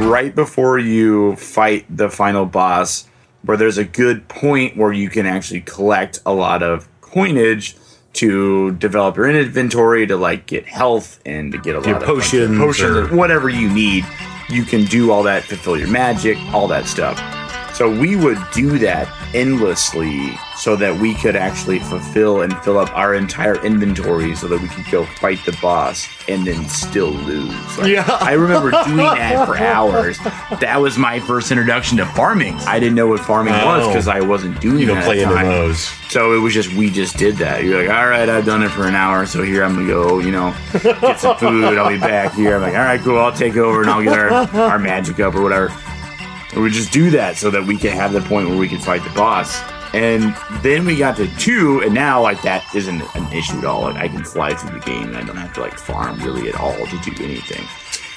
right before you fight the final boss where there's a good point where you can actually collect a lot of coinage to develop your inventory to like get health and to get a lot Your of potions potions, or whatever you need. You can do all that, fulfill your magic, all that stuff. So we would do that endlessly so that we could actually fulfill and fill up our entire inventory so that we could go fight the boss and then still lose. Like, Yeah. I remember doing that for hours. That was my first introduction to farming. I didn't know what farming oh. was Oh. because I wasn't doing You don't play. MMOs. So it was just we just did that. You're like, all right, I've done it for an hour, so here I'm gonna go, you know, get some food. I'll be back here. I'm like, all right, cool. I'll take over and I'll get our, our magic up or whatever. We just do that so that we can have the point where we can fight the boss. And then we got to two, and now like that isn't an issue at all. Like I can fly through the game, and I don't have to like farm really at all to do anything.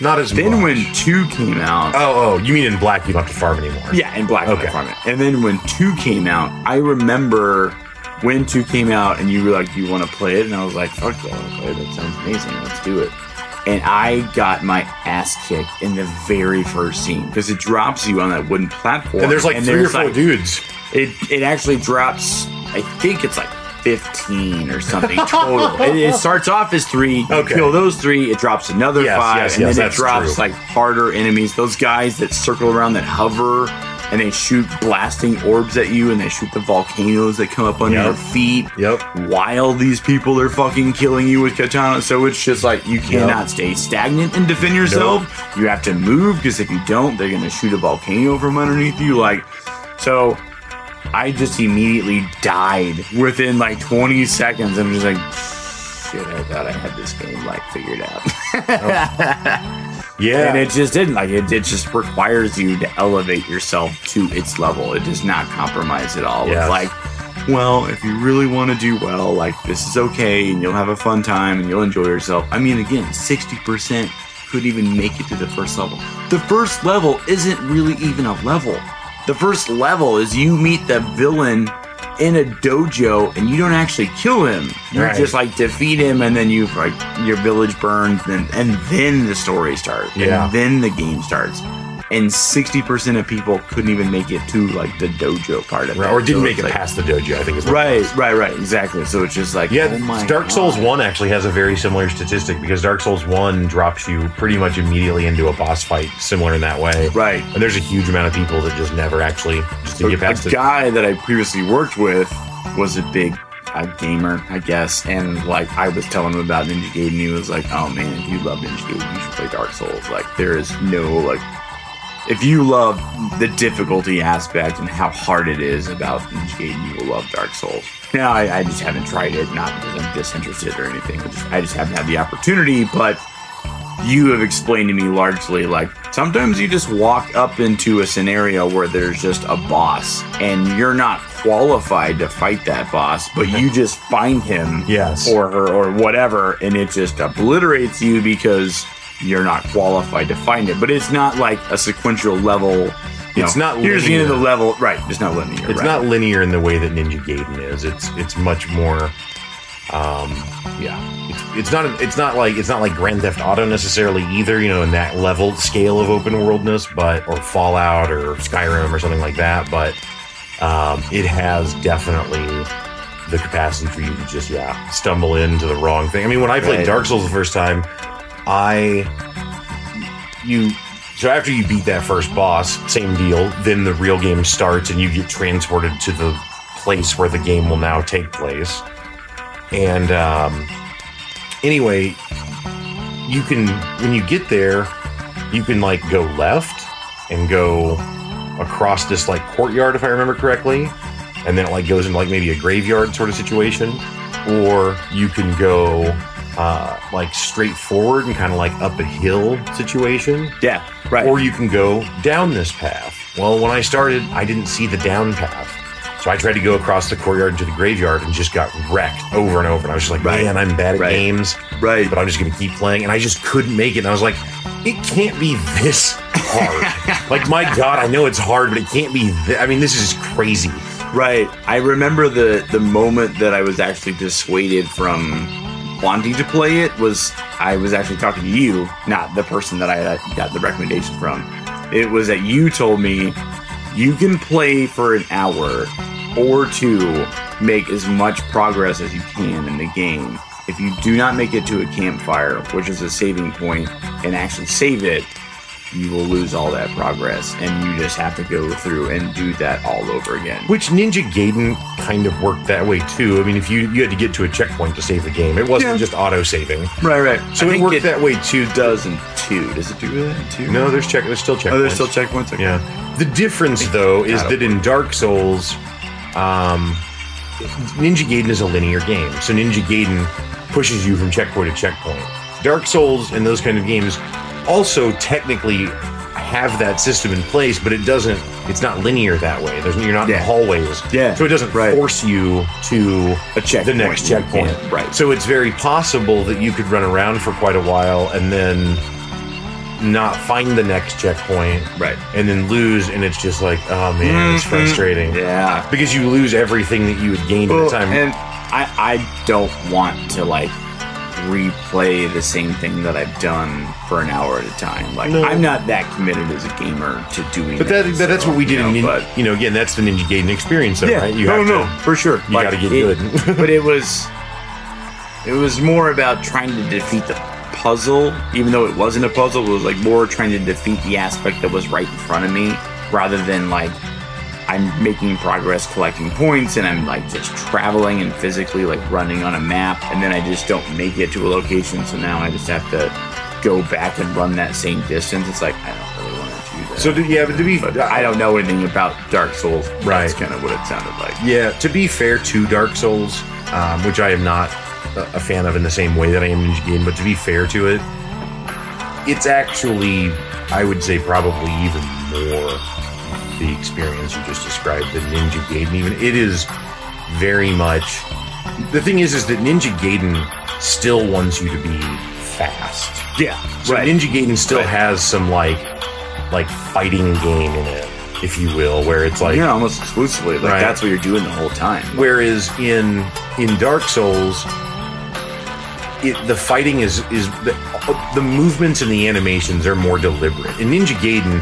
Not as much. Then much. when two came out, oh oh you mean in black you don't have to farm anymore? yeah, in Black Okay. okay. Farming. And then when two came out, I remember when two came out and you were like, "You want to play it?" And I was like, "Fuck yeah, I'll play it. That sounds amazing. Let's do it." And I got my ass kicked in the very first scene because it drops you on that wooden platform. And there's like three or four like- dudes. It it actually drops. I think it's like. 15 or something total. it, it starts off as three. You Okay. kill those three, it drops another Yes, five, yes, and yes, then it drops true. like harder enemies. Those guys that circle around that hover and they shoot blasting orbs at you and they shoot the volcanoes that come up under Yep. your feet Yep. while these people are fucking killing you with katana. So it's just like you cannot stay stagnant and defend yourself. You have to move because if you don't, they're gonna shoot a volcano from underneath you. Like, so I just immediately died within like 20 seconds. I'm just like, shit, I thought I had this game like figured out. Oh. Yeah. And it just didn't. Like it, it just requires you to elevate yourself to its level. It does not compromise at all. Yes. It's like, well, if you really want to do well, like this is okay and you'll have a fun time and you'll enjoy yourself. I mean, again, 60% could even make it to the first level. The first level isn't really even a level. The first level is you meet the villain in a dojo and you don't actually kill him. You Right. just like defeat him and then you like your village burns and, and then the story starts. Yeah. And then the game starts. And 60% of people couldn't even make it to like the dojo part of it. Right, or didn't So make it like- past the dojo, I think is Right, right, right, exactly. So it's just like Yeah, oh Dark Souls 1 actually has a very similar statistic because Dark Souls 1 drops you pretty much immediately into a boss fight similar in that way. Right. And there's a huge amount of people that just never actually just to get past a it. guy that I previously worked with was a big uh, gamer, I guess, and like I was telling him about Ninja Gaiden, he was like, "Oh man, if you love Ninja Gaiden, you should play Dark Souls." Like there is no like, if you love the difficulty aspect and how hard it is about Ninja game, you will love Dark Souls. Now I, I just haven't tried it, not because I'm disinterested or anything. I just, I just haven't had the opportunity, but you have explained to me largely like sometimes you just walk up into a scenario where there's just a boss and you're not qualified to fight that boss but you just find him Yes. or her or whatever and it just obliterates you because you're not qualified to find it but it's not like a sequential level It's know, not here's the end of the linear. level right it's not linear It's right. not linear in the way that Ninja Gaiden is. It's it's much more um yeah. It's it's not it's not like it's not like Grand Theft Auto necessarily either, you know, in that level scale of open worldness, but or Fallout or Skyrim or something like that, but um it has definitely the capacity for you to just yeah stumble into the wrong thing. I mean, when I played Right. Dark Souls the first time, I you so after you beat that first boss, same deal. Then the real game starts, and you get transported to the place where the game will now take place. And um, anyway, you can when you get there, you can like go left and go across this like courtyard, if I remember correctly, and then it like goes into like maybe a graveyard sort of situation, or you can go uh, like straightforward and kind of like up a hill situation, Yeah, right. or you can go down this path. Well, when I started, I didn't see the down path. So I tried to go across the courtyard into the graveyard and just got wrecked over and over. And I was just like, man, I'm bad at Right. games right. but I'm just going to keep playing. And I just couldn't make it. And I was like, it can't be this hard. like, my God, I know it's hard, but it can't be. Th- I mean, this is crazy. Right. I remember the the moment that I was actually dissuaded from wanting to play it was I was actually talking to you, not the person that I got the recommendation from. It was that you told me you can play for an hour or two, make as much progress as you can in the game. If you do not make it to a campfire, which is a saving point, and actually save it, you will lose all that progress, and you just have to go through and do that all over again. Which Ninja Gaiden kind of worked that way too. I mean, if you you had to get to a checkpoint to save the game, it wasn't Yeah. just auto saving. Right, right. So it worked that way too. does in two. Does it do that in two? No, there's check. There's still checkpoints. Oh, there's still checkpoints. Okay. Yeah. The difference, though, is that in Dark Souls, um, Ninja Gaiden is a linear game. So Ninja Gaiden pushes you from checkpoint to checkpoint. Dark Souls and those kind of games also technically have that system in place, but it doesn't. It's not linear that way. There's you're not in Yeah. the hallways. Yeah, So it doesn't right. force you to A checkpoint. the next checkpoint. can't- Right. So it's very possible that you could run around for quite a while and then not find the next checkpoint Right. and then lose and it's just like oh man it's Mhm. frustrating Yeah. because you lose everything that you had gained at the time and I, I don't want to like replay the same thing that I've done for an hour at a time. Like No. I'm not that committed as a gamer to doing. but that, that that's so, what we did you in know, Nin- but- you know again that's the ninja gaiden experience though right you no, have no, to for sure. you gotta get it- good. but it was, it was more about trying to defeat the puzzle, even though it wasn't a puzzle. It was like more trying to defeat the aspect that was right in front of me, rather than like I'm making progress, collecting points, and I'm like just traveling and physically like running on a map, and then I just don't make it to a location. So now I just have to go back and run that same distance. It's like I don't really want to do that. so to, yeah but to be but I don't know anything about Dark Souls. Right. That's kind of what it sounded like. Yeah, to be fair to Dark Souls, um, which I am not a, fan of in the same way that I am Ninja Gaiden, but to be fair to it, it's actually, I would say, probably even more the experience you just described than Ninja Gaiden. Even it is very much. The thing is, is that Ninja Gaiden still wants you to be fast. Yeah. So Ninja Gaiden still Right. has some like, like fighting game in it, if you will, where it's like yeah, almost exclusively. Like Right. that's what you're doing the whole time. Whereas in in Dark Souls, it, the fighting is is the, uh, the movements and the animations are more deliberate. In Ninja Gaiden,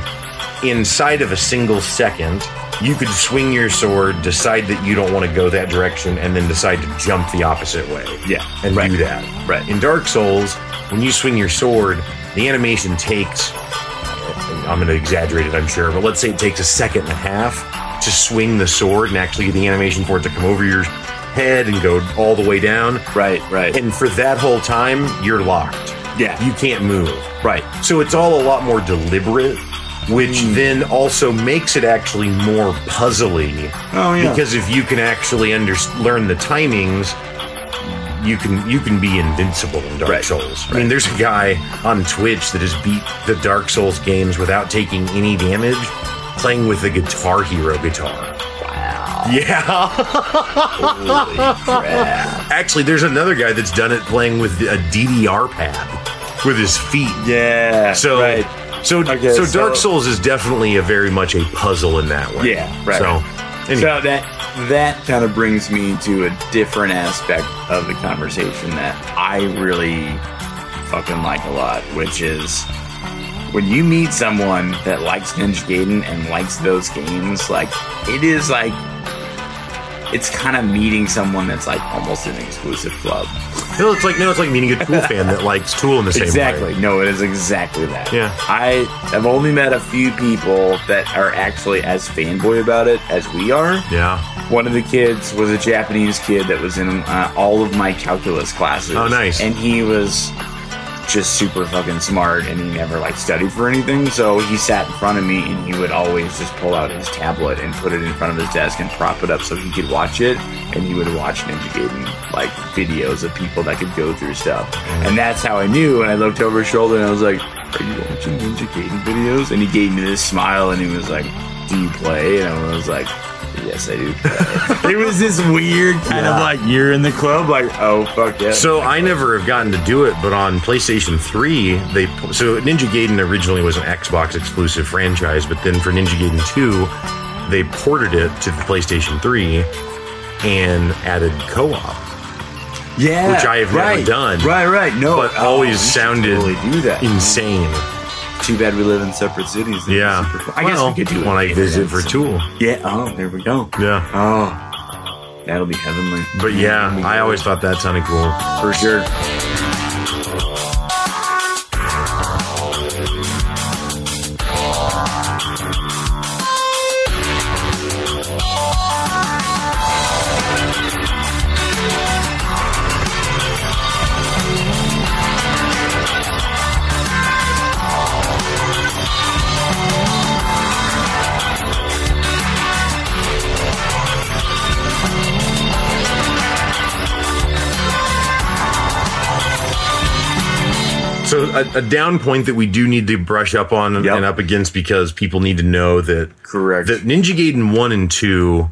inside of a single second, you could swing your sword, decide that you don't want to go that direction, and then decide to jump the opposite way. Yeah, and right. do that. Right. In Dark Souls, when you swing your sword, the animation takes. I'm going to exaggerate it, I'm sure, but let's say it takes a second and a half to swing the sword and actually get the animation for it to come over your head and go all the way down. Right, right. And for that whole time, you're locked. yeah, You can't move. right. So it's all a lot more deliberate, which Hmm. then also makes it actually more puzzly. Oh yeah. Because if you can actually under- learn the timings, you can you can be invincible in Dark Right. Souls. I mean, there's a guy on Twitch that has beat the Dark Souls games without taking any damage, playing with the Guitar Hero guitar. wow. Yeah, Holy crap. actually, there's another guy that's done it playing with a DDR pad with his feet. Yeah. So, right. So, Okay, so so- Dark Souls is definitely a very much a puzzle in that way. Yeah, right, So, right. anyway, So that that kind of brings me to a different aspect of the conversation that I really fucking like a lot, which is when you meet someone that likes Ninja Gaiden and likes those games, like it is like it's kind of meeting someone that's like almost an exclusive club. No, it's like no, it's like meeting a Tool fan that likes Tool in the same Exactly. way. Exactly. No, it is exactly that. Yeah. I have only met a few people that are actually as fanboy about it as we are. Yeah. One of the kids was a Japanese kid that was in uh, all of my calculus classes. Oh, nice. And he was just super fucking smart and he never like studied for anything. So he sat in front of me and he would always just pull out his tablet and put it in front of his desk and prop it up so he could watch it. And he would watch Ninja Gaiden like videos of people that could go through stuff. And that's how I knew. And I looked over his shoulder and I was like, Are you watching Ninja Gaiden videos? And he gave me this smile and he was like, Do you play? And I was like, Yes, I do. It was this weird kind of like you're in the club, like oh fuck yeah. So I never have gotten to do it, but on PlayStation 3, they so Ninja Gaiden originally was an Xbox exclusive franchise, but then for Ninja Gaiden 2, they ported it to the PlayStation 3 and added co-op, yeah, which I have never done. Right, right. No, but oh, always should sounded totally do that. insane. Too bad we live in separate cities. Yeah. super cool. I guess Well, we could do when I visit for Tool. Yeah. Oh, there we go. Yeah. Oh, that'll be heavenly. But yeah, I always thought that sounded cool. for sure. A, a down point that we do need to brush up on and, Yep. and up against because people need to know that Correct. that Ninja Gaiden 1 and 2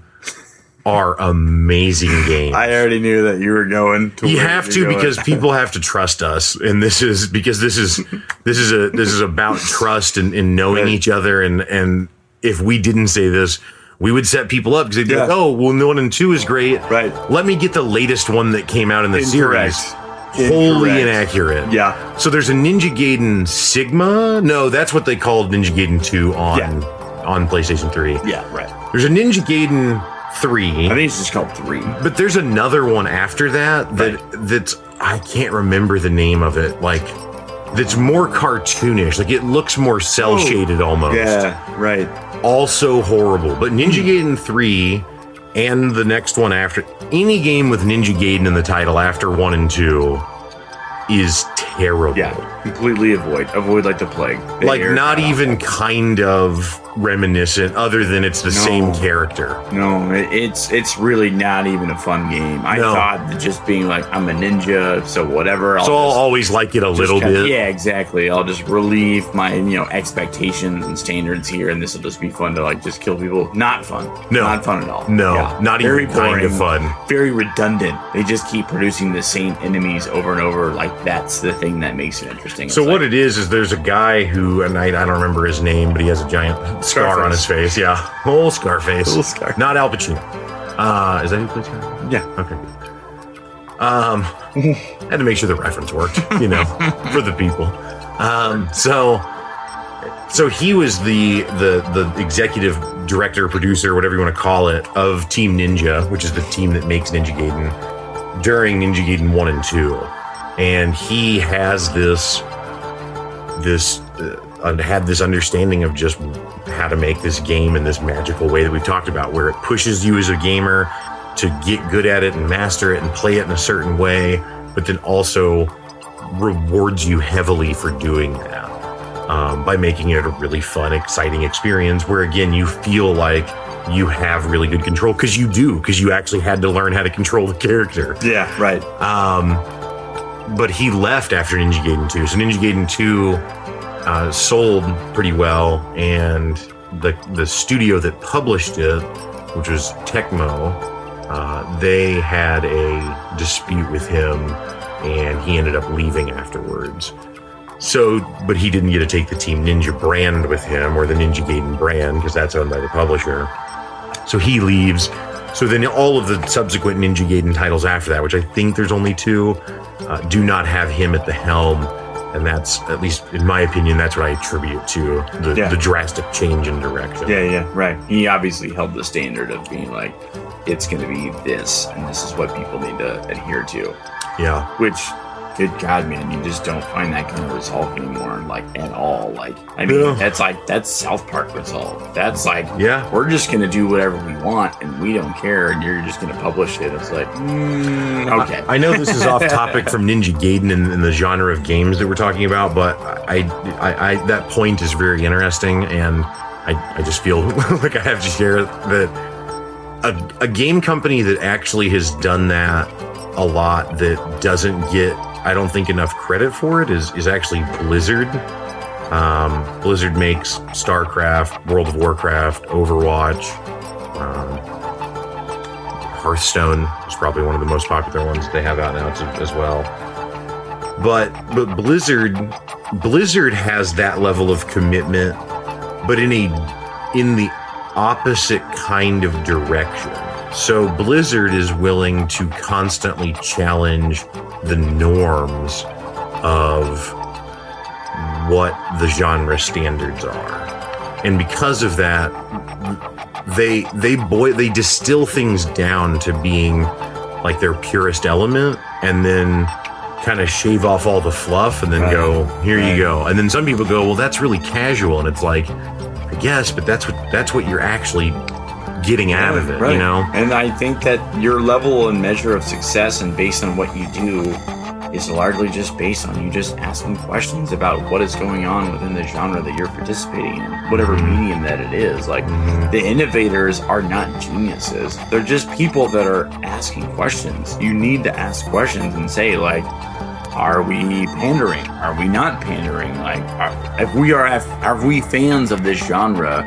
are amazing games. I already knew that you were going. To you have to going. because people have to trust us and this is because this is this is a this is about trust and, and knowing Right. each other and and if we didn't say this we would set people up because they'd be like oh well one and two is great Right. let me get the latest one that came out in the series wholly Incorrect. inaccurate Yeah. so there's a Ninja Gaiden Sigma. No, that's what they called Ninja Gaiden 2 on Yeah. on PlayStation 3. Yeah. Right. There's a Ninja Gaiden 3, I think it's just called three. but there's another one after that that that's I can't remember the name of it. Like that's more cartoonish. Like it looks more cell shaded oh, almost. Yeah. Right. Also horrible. But Ninja hmm. Gaiden 3 and the next one after any game with Ninja Gaiden in the title after 1 and 2 is terrible. Yeah. Completely avoid. Avoid like the plague. They like are not even kind of reminiscent other than it's the same character No, it, it's it's really not even a fun game. I No. thought that just being like I'm a ninja, so whatever. I'll so i'll just- always like it a little kinda- bit Yeah, exactly. I'll just relieve my you know expectations and standards here, and this will just be fun to like just kill people. Not fun. No. not fun at all. no Yeah. not Very even kind of fun Very redundant. They just keep producing the same enemies over and over. Like that's the thing that makes it interesting. So It's what like, it is is there's a guy who and I, I don't remember his name but he has a giant scar on his face. Yeah. Whole scarface. Little scar. not al pacino. Uh is that who plays Scar? Yeah. okay. Um had to make sure the reference worked you know for the people. Um so so he was the the the executive director producer whatever you want to call it of team ninja which is the team that makes ninja gaiden during ninja gaiden 1 and 2 and he has this this uh, had this understanding of just how to make this game in this magical way that we've talked about where it pushes you as a gamer to get good at it and master it and play it in a certain way but then also rewards you heavily for doing that um, by making it a really fun exciting experience where again you feel like you have really good control because you do because you actually had to learn how to control the character Yeah. Right. um, but he left after Ninja Gaiden 2. So Ninja Gaiden 2 uh, sold pretty well, and the the studio that published it, which was Tecmo, uh, they had a dispute with him, and he ended up leaving afterwards. So, but he didn't get to take the Team Ninja brand with him, or the Ninja Gaiden brand, because that's owned by the publisher. So he leaves. So then all of the subsequent Ninja Gaiden titles after that, which I think there's only two, uh, do not have him at the helm. And that's, at least in my opinion, that's what I attribute to the, Yeah. the drastic change in direction. Yeah. Yeah. Right. He obviously held the standard of being like it's going to be this, and this is what people need to adhere to. Yeah. Which, good God, man, you just don't find that kind of resolve anymore, like at all. Like, I mean, Yeah. that's like that's South Park resolve. That's like, Yeah. we're just going to do whatever we want, and we don't care, and you're just going to publish it. It's like, mm, okay, I know this is off topic from Ninja Gaiden and, and the genre of games that we're talking about, but I, I, I that point is very interesting, and I, I just feel like I have to share that a, a game company that actually has done that a lot that doesn't get, I don't think, enough credit for it is is actually Blizzard. Um, Blizzard makes StarCraft, World of Warcraft, Overwatch. Um, Hearthstone is probably one of the most popular ones they have out now as, well. But but Blizzard Blizzard has that level of commitment, but in a in the opposite kind of direction. So Blizzard is willing to constantly challenge the norms of what the genre standards are. And because of that, they they boy they distill things down to being like their purest element and then kind of shave off all the fluff and then Right. go here Right. you go and then some people go well that's really casual and it's like i guess but that's what that's what you're actually getting out of it Right. you know And I think that your level and measure of success and based on what you do is largely just based on you just asking questions about what is going on within the genre that you're participating in, whatever Mhm. medium that it is. Like Mhm. the innovators are not geniuses. They're just people that are asking questions. You need to ask questions and say like are we pandering? Are we not pandering? Like, are, if we are, if, are we fans of this genre?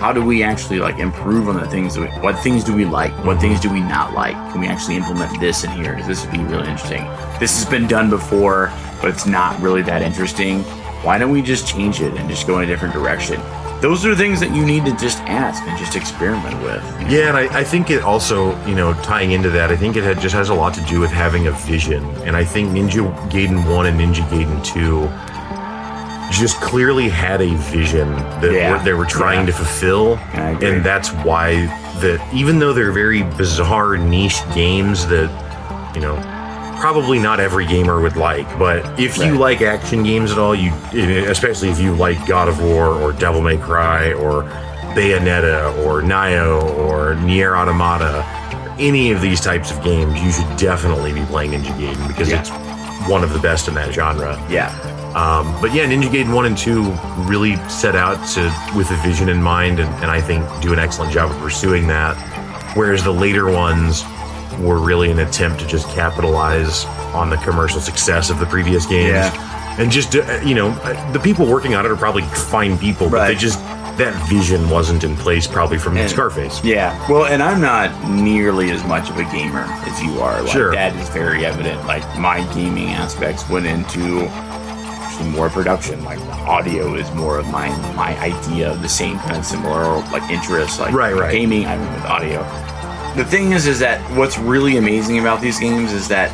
How do we actually like improve on the things? That we, what things do we like? What things do we not like? Can we actually implement this in here? Because this would be really interesting. This has been done before, but it's not really that interesting. Why don't we just change it and just go in a different direction? Those are things that you need to just ask and just experiment with. Yeah, and I, I think it also, you know, tying into that, I think it had, just has a lot to do with having a vision. And I think Ninja Gaiden 1 and Ninja Gaiden 2 just clearly had a vision that Yeah. were, they were trying Yeah. to fulfill. And that's why that even though they're very bizarre niche games that, you know, probably not every gamer would like, but if you like action games at all, you eh, especially if you like God of War or Devil May Cry or Bayonetta or Nioh or Nier Automata, any of these types of games, you should definitely be playing Ninja Gaiden because Yeah. it's one of the best in that genre. yeah. Um, but yeah, Ninja Gaiden 1 and 2 really set out to with a vision in mind, and, and I think do an excellent job of pursuing that. Whereas the later ones were really an attempt to just capitalize on the commercial success of the previous games. Yeah. And just, uh, you know, uh, the people working on it are probably fine people, but they just, that vision wasn't in place probably from And- Scarface. Yeah. Well, and I'm not nearly as much of a gamer as you are. Like, Sure. That is very evident. Like my gaming aspects went into more production. Like the audio is more of my my idea of the same kind of similar like interests. Like Right, right. gaming, I mean with audio. The thing is, is that what's really amazing about these games is that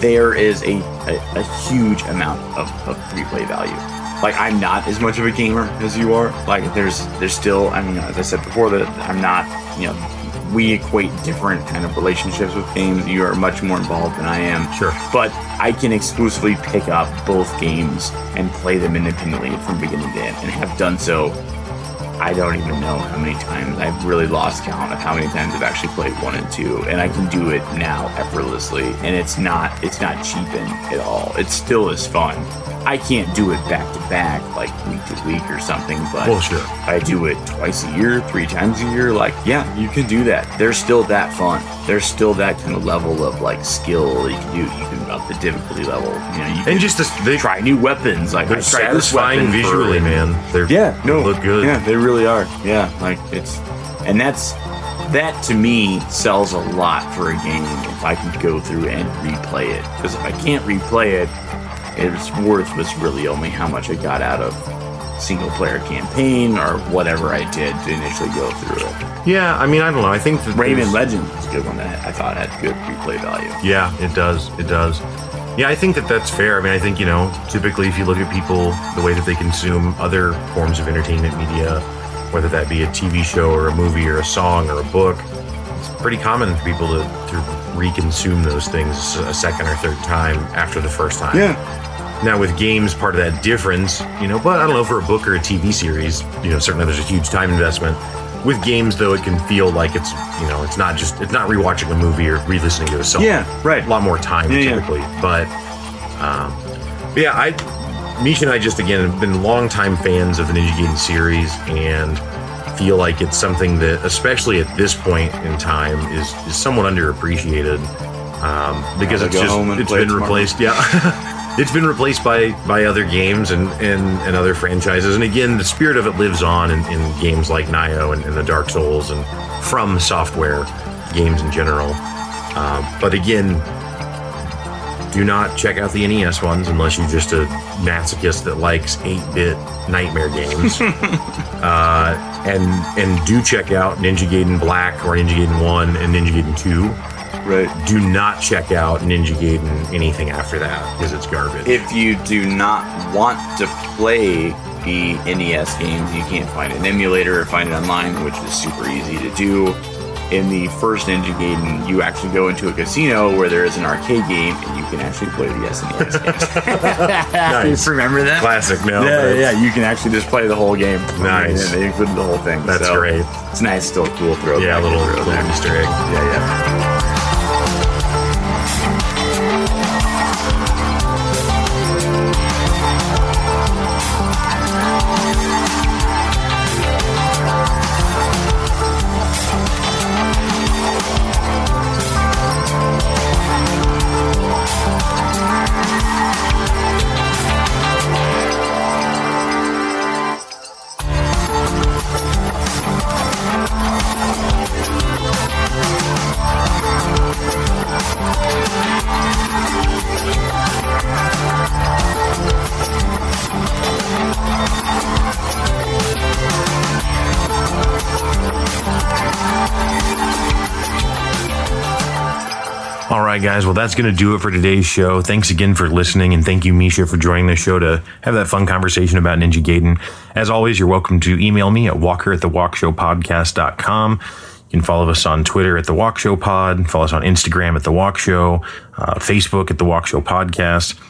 there is a, a, a huge amount of, of replay value. Like I'm not as much of a gamer as you are. Like there's there's still I mean as I said before that I'm not you know we equate different kind of relationships with games. You are much more involved than I am. Sure. But I can exclusively pick up both games and play them independently from beginning to end and have done so I don't even know how many times I've really lost count of how many times I've actually played one and two, and I can do it now effortlessly. And it's not it's not cheapened at all. It still is fun. I can't do it back to back like week to week or something, but Well, sure. I do it twice a year, three times a year. Like, yeah, you can do that. There's still that fun. There's still that kind of level of like skill that you can do. You can up the difficulty level. You know, you And just this, they, try new weapons. Like they're I tried this satisfying weapon for- visually, man. They're, yeah, no, they look good. Yeah, they really are. Yeah, like it's, and that's that to me sells a lot for a game if I can go through and replay it. Because if I can't replay it, it's worth was really only how much I got out of single player campaign or whatever I did to initially go through it. Yeah, I mean, I don't know. I think that Rayman Legends was a good one that I thought had good replay value. Yeah, it does. It does. Yeah, I think that that's fair. I mean, I think, you know, typically if you look at people, the way that they consume other forms of entertainment media, whether that be a TV show or a movie or a song or a book, it's pretty common for people to, to reconsume those things a second or third time after the first time. Yeah. Now with games, part of that difference, you know, but I don't know for a book or a TV series, you know, certainly there's a huge time investment. With games, though, it can feel like it's you know, it's not just it's not rewatching a movie or re-listening to a song. Yeah, right. A lot more time Yeah, yeah. typically, but um, but yeah, I Misha and I just again have been longtime fans of the Ninja Gaiden series and feel like it's something that, especially at this point in time, is, is somewhat underappreciated um, because it's just it's been tomorrow. replaced. Yeah, it's been replaced by by other games and and, and other franchises. And again, the spirit of it lives on in, in games like Nioh and, and the Dark Souls and from software games in general. Um, but again, do not check out the NES ones unless you're just a masochist that likes 8-bit nightmare games. uh, and and do check out Ninja Gaiden Black or Ninja Gaiden 1 and Ninja Gaiden 2. Right. Do not check out Ninja Gaiden anything after that because it's garbage. If you do not want to play the NES games, you can't find an emulator or find it online, which is super easy to do. In the first Ninja Gaiden, you actually go into a casino where there is an arcade game and you can actually play the SNES games. nice. Remember that? Classic, no. yeah, that's- yeah, you can actually just play the whole game. Nice. Yeah, they included the whole thing. That's so great. It's nice, still cool throw. Yeah, a little, throw little there. Easter egg. Yeah, yeah. Guys. Well, that's going to do it for today's show. Thanks again for listening, and thank you, Misha, for joining the show to have that fun conversation about Ninja Gaiden. As always, you're welcome to email me at walker at the walkshowpodcast.com. You can follow us on Twitter at the Walk Show Pod, follow us on Instagram at the Walk Show, uh, Facebook at the Walk Show Podcast.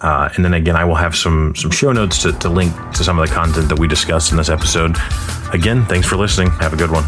Uh, and then again, I will have some some show notes to, to link to some of the content that we discussed in this episode. Again, thanks for listening. Have a good one.